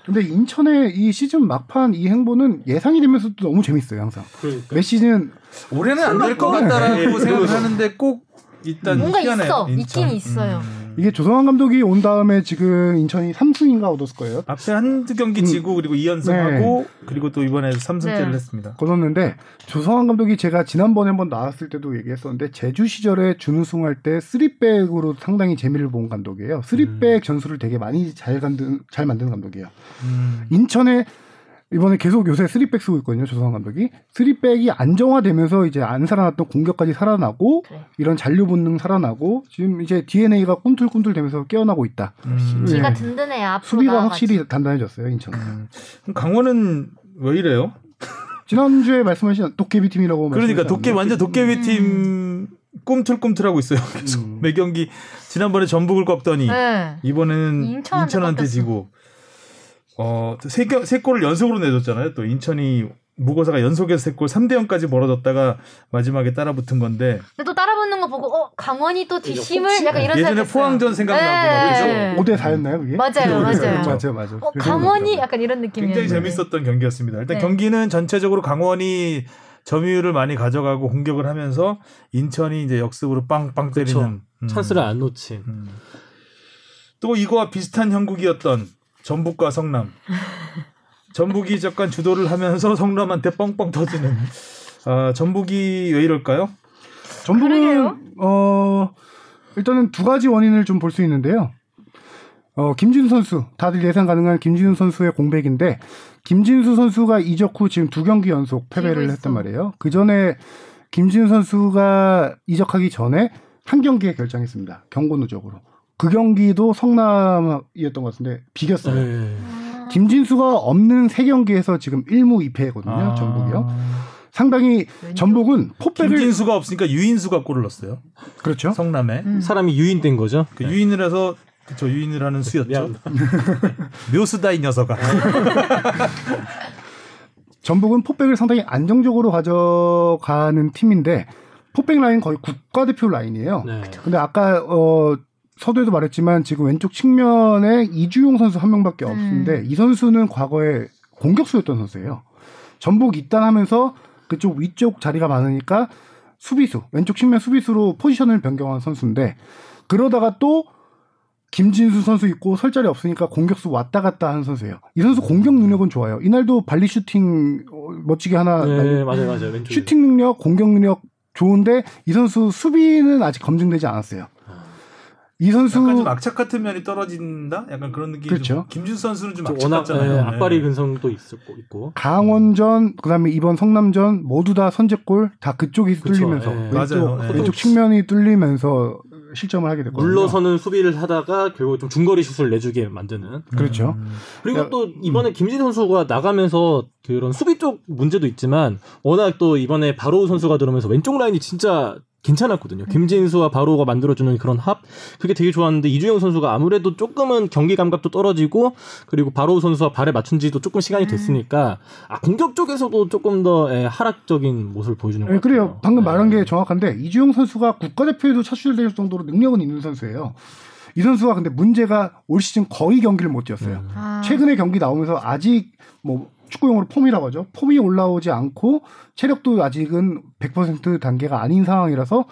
근데 인천의 이 시즌 막판 이 행보는 예상이 되면서도 너무 재밌어요 항상. 그러니까. 매 시즌 올해는 안 될 것 같다라고 생각을 하는데 꼭 일단 뭔가 희한해요, 있어. 인천. 있긴 있어요. 음. 이게 조성환 감독이 온 다음에 지금 인천이 3승인가 얻었을 거예요. 앞에 한두 경기 음. 지고 그리고 2연승하고 그리고 또 이번에 3승째를 네. 했습니다. 거뒀는데 조성환 감독이 제가 지난번에 한번 나왔을 때도 얘기했었는데 제주 시절에 준우승할 때 3백으로 상당히 재미를 본 감독이에요. 3백 전술을 되게 많이 잘 만든 잘 만드는 감독이에요. 음. 인천에 이번에 계속 요새 3백 쓰고 있거든요. 조성환 감독이. 3백이 안정화되면서 이제 안 살아났던 공격까지 살아나고 그래. 이런 잔류 본능 살아나고 지금 이제 DNA가 꿈틀꿈틀 되면서 깨어나고 있다. 음. 기가 네. 든든해요. 앞으로 수비가 나아가지. 확실히 단단해졌어요. 인천. 음. 강원은 왜 이래요? 지난주에 말씀하신 도깨비 팀이라고 그러니까 도깨 말씀하셨는데 완전 도깨비 팀 꿈틀꿈틀하고 있어요. 계속 음. 매 경기 지난번에 전북을 꺾더니 네. 이번에는 인천한테 인천한테 꺾였어. 지고 어세 골을 연속으로 내줬잖아요. 또 인천이 무고사가 연속해서 세골 3대 0까지 벌어졌다가 마지막에 따라붙은 건데 근데 또 따라붙는 거 보고 어 강원이 또 뒷심을 약간 이런 예전에. 포항전 생각나고 막 그죠? 네. 5대 4였나요, 그게? 맞아요, 맞아요. 맞아요, 맞아요. 어 강원이 약간 이런 느낌이었는데. 굉장히 재밌었던 경기였습니다. 일단 네. 경기는 전체적으로 강원이 점유율을 많이 가져가고 공격을 하면서 인천이 이제 역습으로 빵빵. 때리는 음. 찬스를 안 놓친. 음. 또 이거와 비슷한 형국이었던 전북과 성남. 전북이 약간 주도를 하면서 성남한테 뻥뻥 터지는. 아, 전북이 왜 이럴까요? 전북은 그러게요. 어 일단은 두 가지 원인을 좀 볼 수 있는데요. 어 김진수 선수 다들 예상 가능한 김진수 선수의 공백인데 김진수 선수가 이적 후 지금 두 경기 연속 패배를 했단. 말이에요. 그 전에 김진수 선수가 이적하기 전에 한 경기에 결정했습니다. 경고 누적으로. 그 경기도 성남이었던 것 같은데 비겼어요. 네. 아. 김진수가 없는 세 경기에서 지금 1무 2패거든요. 아. 전북이요. 상당히. 전북은 포백을 김진수가 없으니까 유인수가 골을 넣었어요. 그렇죠. 성남에. 음. 사람이 유인된 거죠. 그 유인을 해서 저 유인을 하는 수였죠. 미안. 묘수다 이 녀석아. 전북은 포백을 상당히 안정적으로 가져가는 팀인데 포백 라인 거의 국가대표 라인이에요. 네. 근데 아까 어 서두에도 말했지만 지금 왼쪽 측면에 이주용 선수 한 명밖에 음. 없는데 이 선수는 과거에 공격수였던 선수예요. 전북 입단하면서 그쪽 위쪽 자리가 많으니까 수비수 왼쪽 측면 수비수로 포지션을 변경한 선수인데 그러다가 또 김진수 선수 있고 설 자리 없으니까 공격수 왔다 갔다 하는 선수예요. 이 선수 공격 능력은 좋아요. 이날도 발리 슈팅 어, 멋지게 하나 네, 맞아요, 맞아요. 왼쪽. 슈팅 능력, 공격 능력 좋은데 이 선수 수비는 아직 검증되지 않았어요. 이 선수 약간 좀 악착 같은 면이 떨어진다? 약간 그런 느낌이 그렇죠. 좀 김준수 선수는 좀좀 악착 워낙 같잖아요. 네, 네. 앞발이 근성도 있었고 있고. 강원전 그다음에 이번 성남전 모두 다 선제골 다 그쪽이 그쵸, 뚫리면서 예. 왼쪽, 맞아요. 예. 왼쪽 측면이 뚫리면서 실점을 하게 됐거든요. 물러서는 수비를 하다가 결국 좀 중거리 슛을 내주게 만드는. 그렇죠. 음. 그리고 야, 또 이번에 김진 선수가 나가면서 그런 수비 쪽 문제도 있지만 워낙 또 이번에 바로우 선수가 들어오면서 왼쪽 라인이 진짜 괜찮았거든요. 김진수와 바로우가 만들어주는 그런 합 그게 되게 좋았는데 이주영 선수가 아무래도 조금은 경기 감각도 떨어지고 그리고 바로우 선수와 발에 맞춘 지도 조금 시간이 됐으니까 아 공격 쪽에서도 조금 더 예, 하락적인 모습을 보여주는 것 예, 같아요. 그래요. 방금 네. 말한 게 정확한데 이주용 선수가 국가대표에도 차출될 정도로 능력은 있는 선수예요. 이 선수가 근데 문제가 올 시즌 거의 경기를 못 뛰었어요. 음. 아. 최근에 경기 나오면서 아직 뭐 축구용어로 폼이라고 하죠. 폼이 올라오지 않고 체력도 아직은 100% 단계가 아닌 상황이라서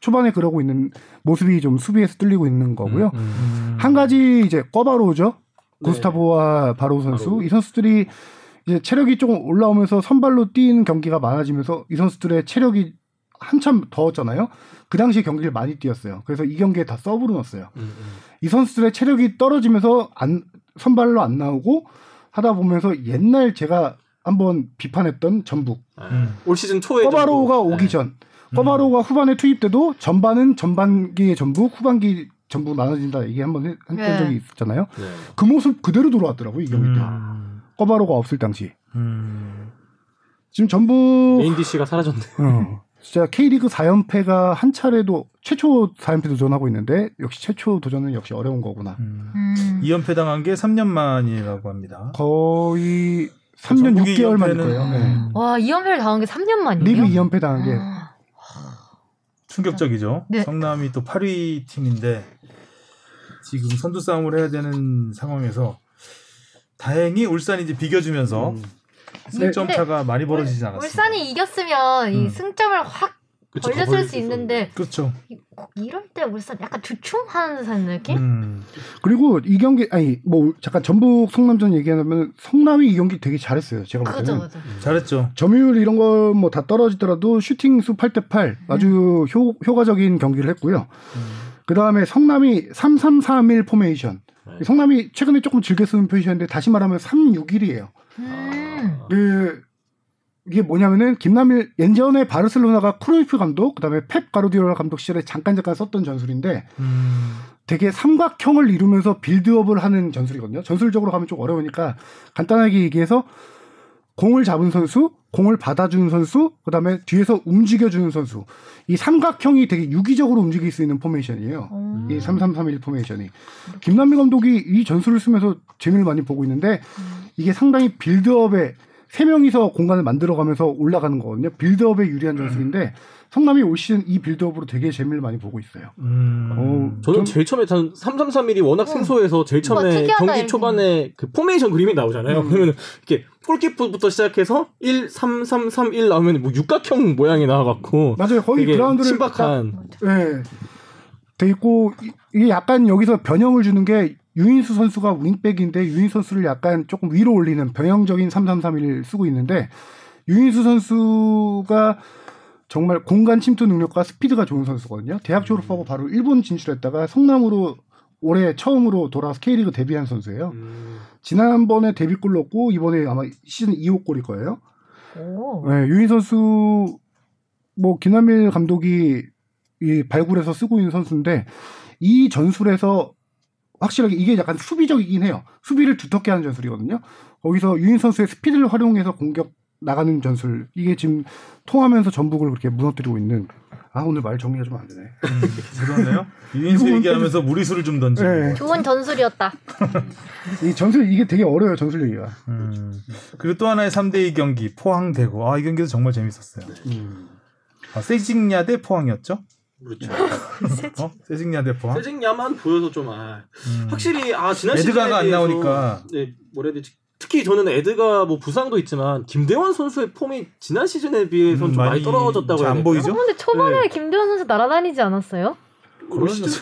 초반에 그러고 있는 모습이 좀 수비에서 뚫리고 있는 거고요. 음, 음. 한 가지 이제 꺼바로우죠. 네. 구스타보와 바로우 선수. 바로우. 이 선수들이 이제 체력이 조금 올라오면서 선발로 뛰는 경기가 많아지면서 이 선수들의 체력이 한참 더웠잖아요. 그 당시에 경기를 많이 뛰었어요. 그래서 이 경기에 다 서브로 넣었어요. 음, 음. 이 선수들의 체력이 떨어지면서 안 선발로 안 나오고 하다 보면서 옛날 제가 한번 비판했던 전북. 음. 올 시즌 초에 쿠니모토가 정도- 오기 네. 전. 바로우가 후반에 투입 때도 전반은 전반기의 전북, 후반기 전북 나눠진다 얘기 한번 해- 했던 네. 적이 있었잖아요. 네. 그 모습 그대로 돌아왔더라고요 이 경기 때. 음. 바로우가 없을 당시. 음. 지금 전북 메인 빛이 사라졌네. 어, 진짜 K리그 4연패가 한 차례도 최초 4연패 도전하고 있는데 역시 최초 도전은 역시 어려운 거구나. 음. 음. 2연패 당한 게 3년 만이라고 합니다. 거의 3년 전북이 6개월 만일 2연패는 거예요. 네. 와, 2연패를 당한 게 3년 만이에요? 리그 2연패 당한 게 아, 충격적이죠. 네. 성남이 또 8위 팀인데 지금 선두 싸움을 해야 되는 상황에서 다행히 울산이 이제 비겨주면서 음. 승점 근데 차가 많이 벌어지지 않았습니다. 울산이 이겼으면 이 음. 승점을 확 그쵸, 걸렸을 수수 있는데 그렇죠. 이- 이럴 때 울산 약간 주춤하는 듯한 느낌? 음. 그리고 이 경기 아니 뭐 잠깐 전북 성남전 얘기하면 성남이 이 경기 되게 잘했어요. 제가 볼 그죠, 때는 그죠. 잘했죠. 점유율 이런 거 뭐 다 떨어지더라도 슈팅 수 8대 8 아주 효, 효과적인 경기를 했고요. 그 다음에 성남이 3331 포메이션. 네. 성남이 최근에 조금 즐겨 쓰는 포지션인데 다시 말하면 361이에요. 음. 그 이게 뭐냐면은 김남일 예전에 바르셀로나가 크루이프 감독 그다음에 펩 가르디올라 감독 시절에 잠깐 잠깐 썼던 전술인데 음. 되게 삼각형을 이루면서 빌드업을 하는 전술이거든요. 전술적으로 가면 좀 어려우니까 간단하게 얘기해서 공을 잡은 선수, 공을 받아주는 선수, 그다음에 뒤에서 움직여주는 선수. 이 삼각형이 되게 유기적으로 움직일 수 있는 포메이션이에요. 음. 이 3331 포메이션이. 김남일 감독이 이 전술을 쓰면서 재미를 많이 보고 있는데 이게 상당히 빌드업에 세 명이서 공간을 만들어가면서 올라가는 거거든요. 빌드업에 유리한 전술인데 성남이 올 시즌 이 빌드업으로 되게 재미를 많이 보고 있어요. 음. 어, 저는 좀- 제일 처음에 전 3331이 워낙 생소해서 제일 처음에 어. 경기. 초반에 그 포메이션 그림이 나오잖아요. 음. 그러면 이렇게 골키퍼부터 시작해서 1 3 3 3 1 나오면 뭐 육각형 모양이 나와갖고 맞아요. 거의 그라운드를 신박한 딱, 예. 돼 있고 이- 이게 약간 여기서 변형을 주는 게 유인수 선수가 윙백인데 유인수 선수를 약간 조금 위로 올리는 변형적인 3331을 쓰고 있는데 유인수 선수가 정말 공간 침투 능력과 스피드가 좋은 선수거든요. 대학 졸업하고 바로 일본 진출했다가 성남으로 올해 처음으로 돌아와서 K리그 데뷔한 선수예요. 음, 지난번에 데뷔골 넣고 이번에 아마 시즌 2호 골일 거예요. 오. 네, 유인 선수 뭐 김남일 감독이 이 발굴해서 쓰고 있는 선수인데 이 전술에서 확실하게 이게 약간 수비적이긴 해요. 수비를 두텁게 하는 전술이거든요. 거기서 유인 선수의 스피드를 활용해서 공격 나가는 전술 이게 지금 통하면서 전북을 그렇게 무너뜨리고 있는 아 오늘 말 정리가 좀 안 되네. 그러네요. 유인수 얘기하면서 무리수를 좀 던지고. 네. 좋은 전술이었다. 이 전술 이게 되게 어려워요 전술 얘기가. 음. 그리고 또 하나의 3대2 경기 포항 대구. 아, 이 경기도 정말 재밌었어요. 음. 아, 세징야 대 포항이었죠? 그렇죠. 어? 세징야 대 포항. 세징야만 보여서 좀 아, 음. 확실히 아 지난 에드가가 안 나오니까. 네, 뭐라 해야 되지? 특히 저는 에드가 뭐 부상도 있지만 김대원 선수의 폼이 지난 시즌에 비해서 음, 좀 많이, 많이 떨어졌다고 해야 되나요? 보이죠? 근데 초반에 네. 김대원 선수 날아다니지 않았어요? 올 시즌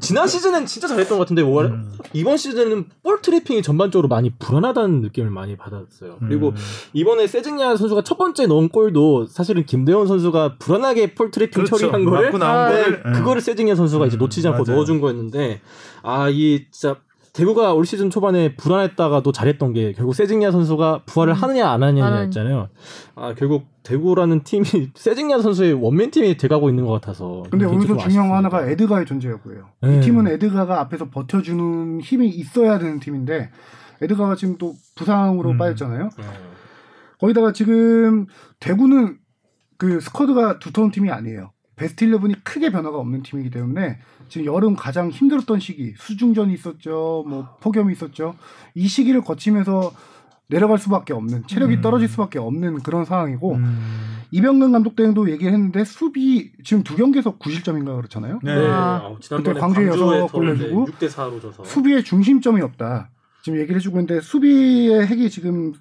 지난 시즌엔 진짜 잘했던 것 같은데 월- 음. 이번 시즌은 볼 트래핑이 전반적으로 많이 불안하다는 느낌을 많이 받았어요. 그리고 음. 이번에 세징야 선수가 첫 번째 넣은 골도 사실은 김대원 선수가 불안하게 볼 트래핑 그렇죠. 처리한 거를 아, 네, 거를. 음. 그거를 세징야 선수가 이제 음, 놓치지 않고 맞아요. 넣어준 거였는데 아 이 진짜 대구가 올 시즌 초반에 불안했다가도 잘했던 게 결국 세징야 선수가 부활을 하느냐 안안 하느냐였잖아요. 아 결국 대구라는 팀이 세징야 선수의 원맨 팀이 돼가고 있는 것 같아서. 근데 여기서 중요한 거. 하나가 에드가의 존재였고요. 네. 이 팀은 에드가가 앞에서 버텨주는 힘이 있어야 되는 팀인데 에드가가 지금 또 부상으로 음. 빠졌잖아요. 네. 거기다가 지금 대구는 그 스쿼드가 두터운 팀이 아니에요. 베스트 11이 크게 변화가 없는 팀이기 때문에 지금 여름 가장 힘들었던 시기 수중전이 있었죠. 뭐 폭염이 있었죠. 이 시기를 거치면서 내려갈 수밖에 없는 체력이 음. 떨어질 수밖에 없는 그런 상황이고 음. 이병근 감독 대행도 얘기를 했는데 수비 지금 두 경기에서 9실점인가 그렇잖아요. 네. 네. 아. 지난번에 그때 광주에 여섯 골 내주고 6대 4로 져서. 수비에 중심점이 없다. 지금 얘기를 해주고 있는데 수비의 핵이 지금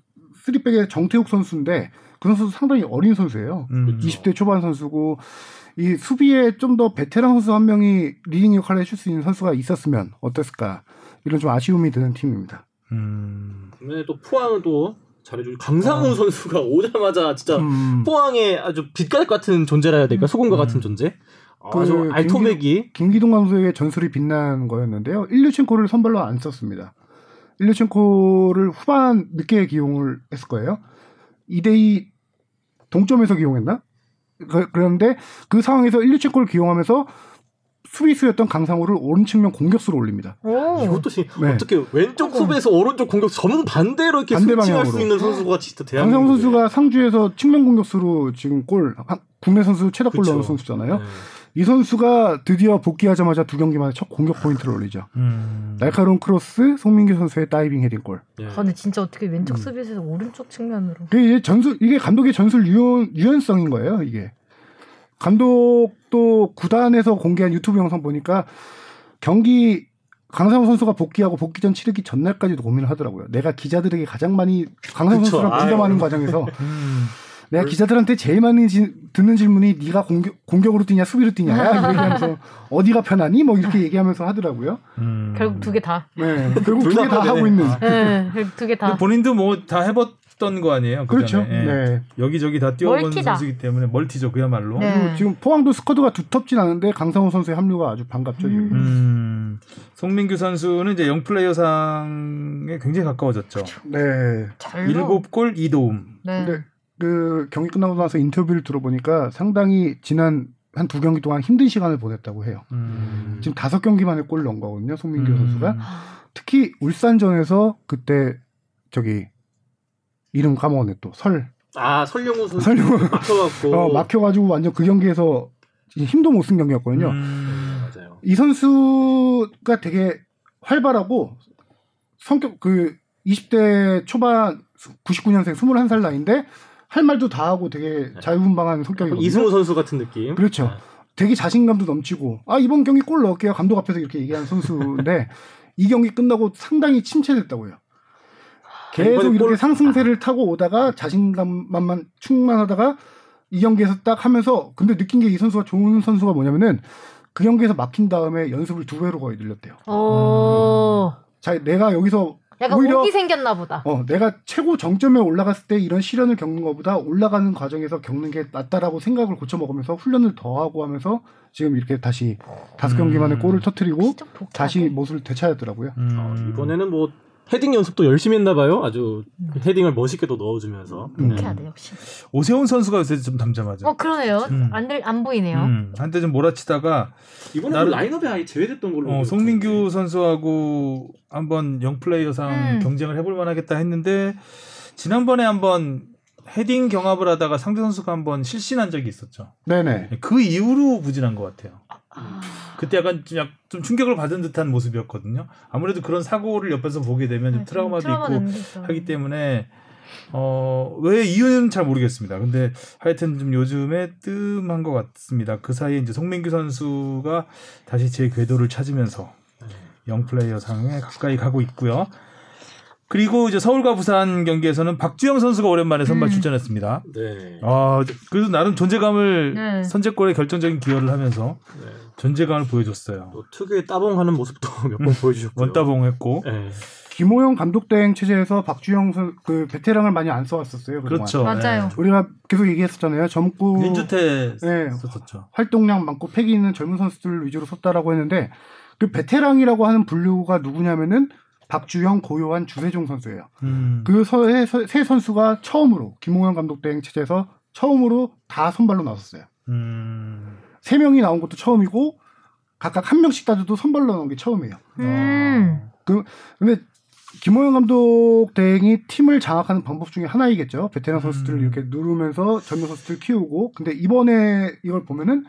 쓰리백의 정태욱 선수인데 그 선수 상당히 어린 선수예요. 음. 20대 초반 선수고 이 수비에 좀 더 베테랑 선수 한 명이 리딩 역할을 해줄 수 있는 선수가 있었으면 어땠을까 이런 좀 아쉬움이 드는 팀입니다. 음. 반면에 또 포항은 또 잘해주고 강상우 선수가 오자마자 진짜 음, 포항의 아주 빛깔 같은 존재라 해야 될까 소금과 음. 같은 존재. 그 아주 알토란 같은 김기동 감독의 전술이 빛난 거였는데요. 일류첸코를 선발로 안 썼습니다. 일류첸코를 후반 늦게 기용을 했을 거예요. 2대2 동점에서 기용했나? 그, 그런데 그 상황에서 일류첸코를 기용하면서 수비수였던 강상우를 오른 측면 공격수로 올립니다. 오. 이것도 지- 네. 어떻게 왼쪽 수비에서 오른쪽 공격 정 반대로 이렇게 반대 스위칭할 수 방향으로. 있는 선수가 진짜 강상우 대한민국에. 선수가 상주에서 측면 공격수로 지금 골 한- 국내 선수 최다 골. 넣은 선수잖아요. 네. 이 선수가 드디어 복귀하자마자 두 경기 만에 첫 공격 포인트를 올리죠. 음. 날카로운 크로스, 송민규 선수의 다이빙 헤딩골. 예. 아, 근데 진짜 어떻게 왼쪽 음. 수비수에서 오른쪽 측면으로. 이제 전술 이게 감독의 전술 유연 유연성인 거예요. 이게 감독도 구단에서 공개한 유튜브 영상 보니까 경기 강상우 선수가 복귀하고 복귀 전 치르기 전날까지도 고민을 하더라고요. 내가 기자들에게 가장 많이 강상우. 선수랑. 공감하는 과정에서 음. 내가 기자들한테 제일 많이 지- 듣는 질문이 네가 공격, 공격으로 뛰냐 수비로 뛰냐 얘기하면서 어디가 편하니 뭐 이렇게 얘기하면서 하더라고요. 음. 결국 두 개 다. 네, 결국 둘두다개다 하고. 있는. 네, 결국 두개 다. 본인도 뭐 다 해봤던 거 아니에요? 그 그렇죠. 전에. 예. 네. 여기저기 다 뛰어본 멀티다. 선수이기 때문에 멀티죠 그야말로. 네. 지금 포항도 스쿼드가 두텁진 않은데 강상우 선수의 합류가 아주 반갑죠. 지금. 음. 송민규 선수는 이제 영 플레이어상에 굉장히 가까워졌죠. 네. 잘. 일곱 골 2도움. 네. 그 경기 끝나고 나서 인터뷰를 들어보니까 상당히 지난 한 두 경기 동안 힘든 시간을 보냈다고 해요. 음. 지금 다섯 경기 만에 골 넣은 거거든요. 송민규 음. 선수가 특히 울산전에서 그때 저기 이름 까먹었네 또 설. 아 설령우 선수 설령우. 막혀갖고 어, 막혀가지고 완전 그 경기에서 힘도 못 쓴 경기였거든요. 음. 맞아요. 이 선수가 되게 활발하고 성격 그 20대 초반 99년생 21살 나이인데 할 말도 다 하고 되게 자유분방한 성격이거든요. 이승우 선수 같은 느낌. 그렇죠. 네. 되게 자신감도 넘치고 아 이번 경기 골 넣을게요 감독 앞에서 이렇게 얘기하는 선수인데 이 경기 끝나고 상당히 침체됐다고요. 계속 이번에 이렇게 골- 상승세를 타고 오다가 자신감만 충만하다가 이 경기에서 딱 하면서 근데 느낀 게 이 선수가 좋은 선수가 뭐냐면은 그 경기에서 막힌 다음에 연습을 두 배로 거의 늘렸대요. 오. 자 내가 여기서 약간 오히려 오기 생겼나 보다. 어, 내가 최고 정점에 올라갔을 때 이런 시련을 겪는 것보다 올라가는 과정에서 겪는 게 낫다라고 생각을 고쳐 먹으면서 훈련을 더 하고 하면서 지금 이렇게 다시 다섯 경기 만에 음. 골을 터트리고. 다시 모습을 되찾았더라고요. 음. 어, 이번에는 뭐 헤딩 연습도 열심히 했나 봐요. 아주 음. 헤딩을 멋있게도 넣어주면서. 음. 독해야 돼 역시. 오세훈 선수가 요새 좀 담잠하죠. 어 그러네요. 음. 안, 들, 안 보이네요. 음, 한때 좀 몰아치다가 이번에 나름- 라인업에 아예 제외됐던 걸로. 어, 있는데. 선수하고 한번 영 플레이어상 음. 경쟁을 해볼 만하겠다 했는데 지난번에 한번 헤딩 경합을 하다가 상대 선수가 한번 실신한 적이 있었죠. 네네. 그 이후로 부진한 것 같아요. 아. 그때 약간 좀, 약- 좀 충격을 받은 듯한 모습이었거든요. 아무래도 그런 사고를 옆에서 보게 되면 좀 트라우마도 트라우마 있고. 하기 때문에 어, 왜 이유는 잘 모르겠습니다. 근데 하여튼 좀 요즘에 뜸한 것 같습니다. 그 사이에 이제 송민규 선수가 다시 제 궤도를 찾으면서 영 플레이어 상에 가까이 가고 있고요. 그리고 이제 서울과 부산 경기에서는 박주영 선수가 오랜만에 선발 음. 출전했습니다. 네. 아, 그래도 나름 존재감을 네. 선제골에 결정적인 기여를 하면서 네. 존재감을 보여줬어요. 또 특유의 따봉하는 모습도 몇 번 보여주셨고요. 원따봉했고. 네. 김호영 감독 대행 체제에서 박주영 선, 그 베테랑을 많이 안 써왔었어요. 그동안. 그렇죠. 맞아요. 우리가 계속 얘기했었잖아요. 젊고 민주태 네. 썼었죠. 활동량 많고 패기 있는 젊은 선수들 위주로 썼다라고 했는데 그 베테랑이라고 하는 분류가 누구냐면은 박주영, 고요한, 주세종 선수예요. 음. 그세 선수가 처음으로 김홍현 감독 대행 체제에서 처음으로 다 선발로 나섰어요. 음. 세 명이 나온 것도 처음이고 각각 한 명씩 따져도 선발로 나온 게 처음이에요. 음. 근데 김호영 감독 대행이 팀을 장악하는 방법 중에 하나이겠죠. 베테랑 선수들을 음. 이렇게 누르면서 젊은 선수들 키우고. 근데 이번에 이걸 보면은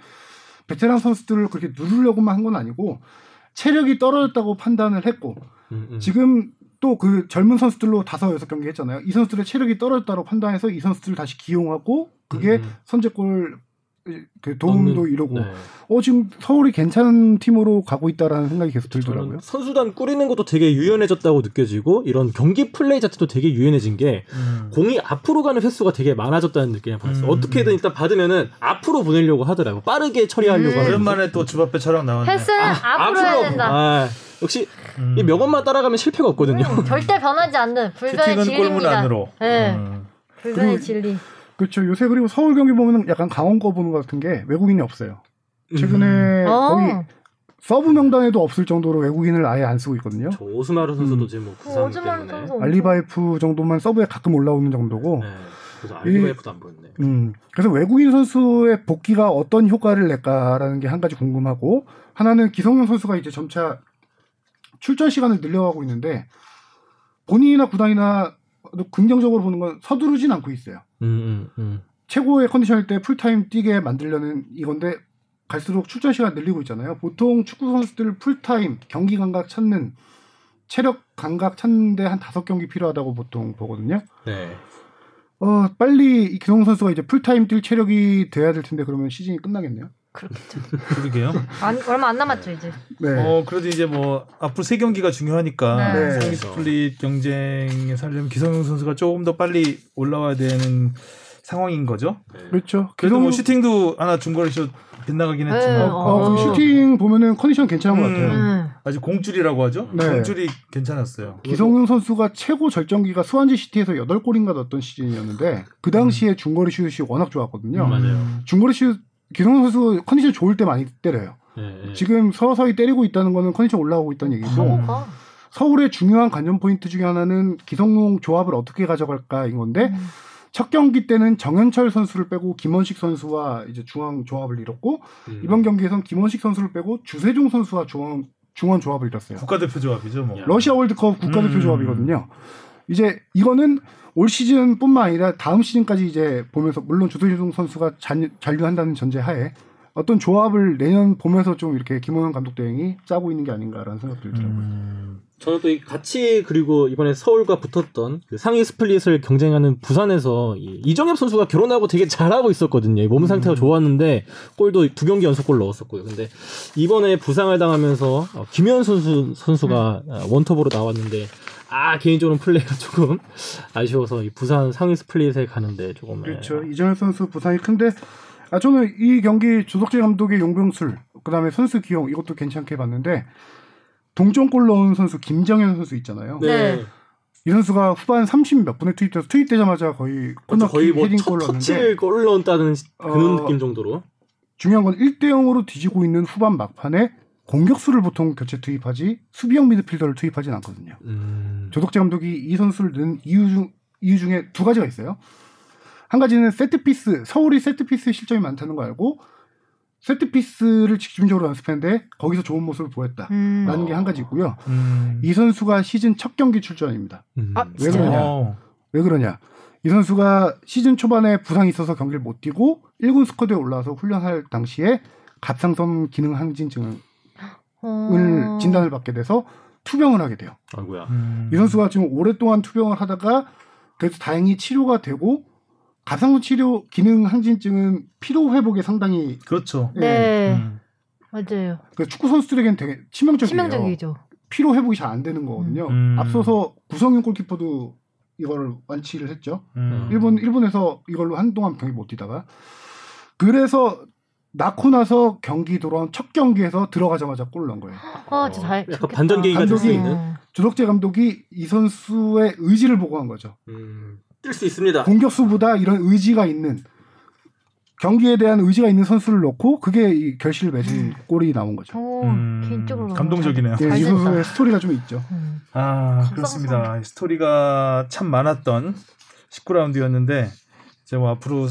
베테랑 선수들을 그렇게 누르려고만 한 건 아니고 체력이 떨어졌다고 판단을 했고 음, 음. 지금 또 그 젊은 선수들로 다섯 여섯 경기 했잖아요. 이 선수들의 체력이 떨어졌다고 판단해서 이 선수들을 다시 기용하고 그게 음. 선제골 그 도움도 이루고 네. 어 지금 서울이 괜찮은 팀으로 가고 있다라는 생각이 계속 들더라고요. 선수단 꾸리는 것도 되게 유연해졌다고 느껴지고 이런 경기 플레이 자체도 되게 유연해진 게 음. 공이 앞으로 가는 횟수가 되게 많아졌다는 느낌을 받았어요. 음. 어떻게든 일단 받으면은 앞으로 보내려고 하더라고요. 빠르게 처리하려고 음. 오랜만에 또 주바페 철학 나왔네. 패스는 앞으로 해야 된다. 아, 역시 음. 이 명언만 따라가면 실패가 없거든요. 음, 절대 변하지 않는 불변의 슈팅은 골문 진리입니다. 안으로. 네. 음. 불변의 그리고- 진리. 그렇죠. 요새 그리고 서울 경기 보면 약간 강원 거 보는 것 같은 게 외국인이 없어요. 최근에 어. 거의 서브 명단에도 없을 정도로 외국인을 아예 안 쓰고 있거든요. 저 오스마르 선수도 음. 지금 뭐그 부상 때문에. 선수 알리바예프 정도만 서브에 가끔 올라오는 정도고 네. 그래서 이- 알리바예프도 안 보였네. 음, 그래서 외국인 선수의 복귀가 어떤 효과를 낼까라는 게 한 가지 궁금하고 하나는 기성용 선수가 이제 점차 출전 시간을 늘려가고 있는데 본인이나 구단이나 긍정적으로 보는 건 서두르진 않고 있어요. 음, 음, 음. 최고의 컨디션일 때 풀타임 뛰게 만들려는 이건데 갈수록 출전 시간 늘리고 있잖아요. 보통 축구 선수들 풀타임 경기 감각 찾는 체력 감각 찾는데 한 다섯 경기 필요하다고 보통 보거든요. 네. 어 빨리 이 기성용 선수가 이제 풀타임 뛸 체력이 돼야 될 텐데 그러면 시즌이 끝나겠네요. 그렇겠죠. 그러게요. 안, 얼마 안 남았죠 이제. 네. 어 그래도 이제 뭐 앞으로 세 경기가 중요하니까 네. 네. 상위 스플릿 경쟁에 살려면 기성용 선수가 조금 더 빨리 올라와야 되는 상황인 거죠. 그렇죠. 그래도 뭐 기성- 슈팅도 하나 중거리 슛 빗나가긴 네, 했지만 어. 어, 그 슈팅 보면은 컨디션 괜찮은 것 음. 같아요. 음. 아직 공줄이라고 하죠. 네. 공줄이 괜찮았어요. 기성용 선수가 최고 절정기가 스완지 시티에서 8골인가 넣었던 시즌이었는데 그 당시에 중거리 슛이 워낙 좋았거든요. 음, 맞아요. 중거리 슛 기성용 선수 컨디션 좋을 때 많이 때려요. 네, 네. 지금 서서히 때리고 있다는 거는 컨디션 올라오고 있다는 얘기고 성우가. 서울의 중요한 관전 포인트 중에 하나는 기성용 조합을 어떻게 가져갈까인 건데 음. 첫 경기 때는 정현철 선수를 빼고 김원식 선수와 이제 중앙 조합을 이뤘고 음. 이번 경기에선 김원식 선수를 빼고 주세종 선수와 중앙 중원 조합을 이뤘어요. 국가대표 조합이죠. 뭐. 야. 러시아 월드컵 국가대표 음. 조합이거든요. 이제 이거는 올 시즌뿐만 아니라 다음 시즌까지 이제 보면서 물론 주세종 선수가 잔, 잔류한다는 전제하에 어떤 조합을 내년 보면서 좀 이렇게 김호영 감독 대행이 짜고 있는 게 아닌가라는 생각이 들더라고요. 음. 저는 또이 같이 그리고 이번에 서울과 붙었던 그 상위 스플릿을 경쟁하는 부산에서 이 이정엽 선수가 결혼하고 되게 잘하고 있었거든요. 이몸 상태가 좋았는데 골도 두 경기 연속 골 넣었었고요. 근데 이번에 부상을 당하면서 어, 김현 선수 선수가 어, 원톱으로 나왔는데 아 개인적으로 플레이가 조금 아쉬워서 이 부산 상위 스플릿에 가는데 조금 예, 그렇죠. 이정현 선수 부상이 큰데 아 저는 이 경기 조석재 감독의 용병술 그다음에 선수 기용 이것도 괜찮게 봤는데 동점골 넣은 선수 김정현 선수 있잖아요. 네. 네. 이 선수가 후반 30 몇 분에 투입돼서 투입되자마자 거의 코너킥 거의 뭐 헤딩 첫골 넣었는데 골 넣었다는 그런 어, 느낌 정도로 중요한 건 1대 0으로 뒤지고 있는 후반 막판에 공격수를 보통 교체 투입하지 수비형 미드필더를 투입하진 않거든요. 음. 조덕재 감독이 이 선수를 넣은 이유 중 이유 중에 두 가지가 있어요. 한 가지는 세트피스 서울이 세트피스 실점이 많다는 거 알고 세트피스를 집중적으로 연습했는데 거기서 좋은 모습을 보였다라는 음. 게한 가지 있고요. 음. 이 선수가 시즌 첫 경기 출전입니다. 음. 아, 왜 그러냐? 어. 왜 그러냐? 이 선수가 시즌 초반에 부상이 있어서 경기를 못 뛰고 1군 스쿼드에 올라와서 훈련할 당시에 갑상선 기능 항진증을 어. 진단을 받게 돼서 투병을 하게 돼요. 아이고야. 음. 이 선수가 지금 오랫동안 투병을 하다가 그래서 다행히 치료가 되고 갑상선 치료 기능 항진증은 피로 회복에 상당히 그렇죠. 예, 네. 음. 맞아요. 그 축구 선수들에겐 되게 치명적이에요. 치명적이죠. 피로 회복이 잘 안 되는 거거든요. 음. 앞서서 구성윤 골키퍼도 이걸 완치를 했죠. 음. 일본 일본에서 이걸로 한동안 경기 못 뛰다가 그래서 낳고 나서 경기 돌아온 첫 경기에서 들어가자마자 골 넣은 거예요. 아, 진짜 잘. 약간. 반전 계기가 될수 감독이- 있는. 조덕재 감독이 이 선수의 의지를 보고 한 거죠. 음. 뛸 수 있습니다. 공격수보다 이런 의지가 있는 경기에 대한 의지가 있는 선수를 넣고 그게 이 결실을 맺은 골이 나온 거죠. 오, 음. 개인적으로 감동적이네요. 예, 잘이 선수의. 스토리가 좀 있죠. 음. 아 그렇습니다. 스토리가 참 많았던 19라운드였는데 이제 뭐 앞으로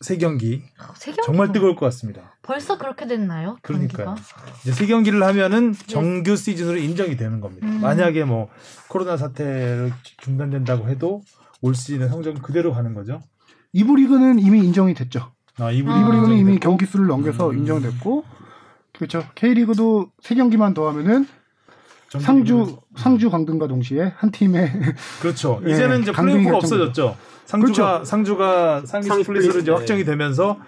세 경기 세 경기 정말 뜨거울 것 같습니다. 벌써 그렇게 됐나요? 그러니까요. 이제 세 경기를 하면은 정규 시즌으로 인정이 되는 겁니다. 음. 만약에 뭐 코로나 사태로 중단된다고 해도 올 시즌의 성적은 그대로 가는 거죠. 이부 리그는 이미 인정이 됐죠. 아 이부 아. 이부 리그는 이미. 경기 수를 넘겨서 음. 인정됐고 그렇죠. K 리그도 세 경기만 더 하면은 상주 리그는- 상주 강등과 동시에 한 팀의 그렇죠. 예, 이제는 이제 플레이오프가. 없어졌죠. 상주가 상주가 상위 스플릿으로 이제 확정이 네. 되면서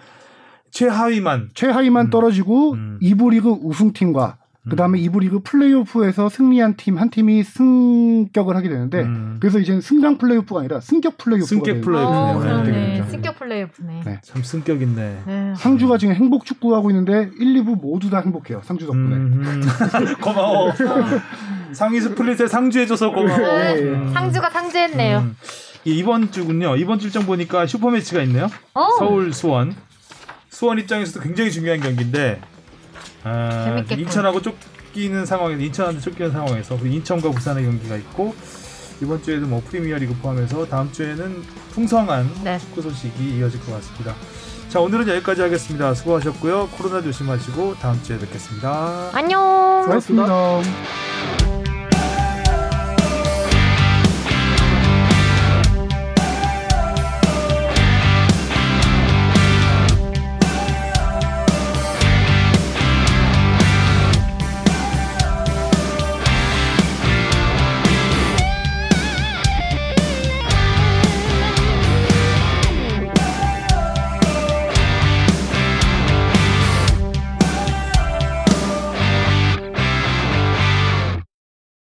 최하위만 최하위만 음. 떨어지고 음. 이부 리그 우승팀과 그 다음에 이부 리그 플레이오프에서 승리한 팀 한 팀이 승격을 하게 되는데 음. 그래서 이제는 승강 플레이오프가 아니라 승격 플레이오프가 승격 되는 플레이오프네요. 어, 네. 되겠죠. 승격 플레이오프네. 네. 참 승격 있네. 네. 상주가 지금 행복 축구하고 있는데 1, 2부 모두 다 행복해요. 상주 덕분에. 음, 음. 고마워. 상위 스플릿에 상주해줘서 고마워. 네. 음. 상주가 상주했네요. 음. 이- 이번 주군요. 이번 주 일정 보니까 슈퍼 매치가 있네요. 어, 서울 수원. 수원 입장에서도 굉장히 중요한 경기인데 아, 재밌겠군. 인천하고 쫓기는 상황에서 인천한테 쫓기는 상황에서 그리고 인천과 부산의 경기가 있고 이번 주에도 뭐 프리미어리그 포함해서 다음 주에는 풍성한 네. 축구 소식이 이어질 것 같습니다. 자 오늘은 여기까지 하겠습니다. 수고하셨고요. 코로나 조심하시고 다음 주에 뵙겠습니다. 안녕. 수고하셨습니다.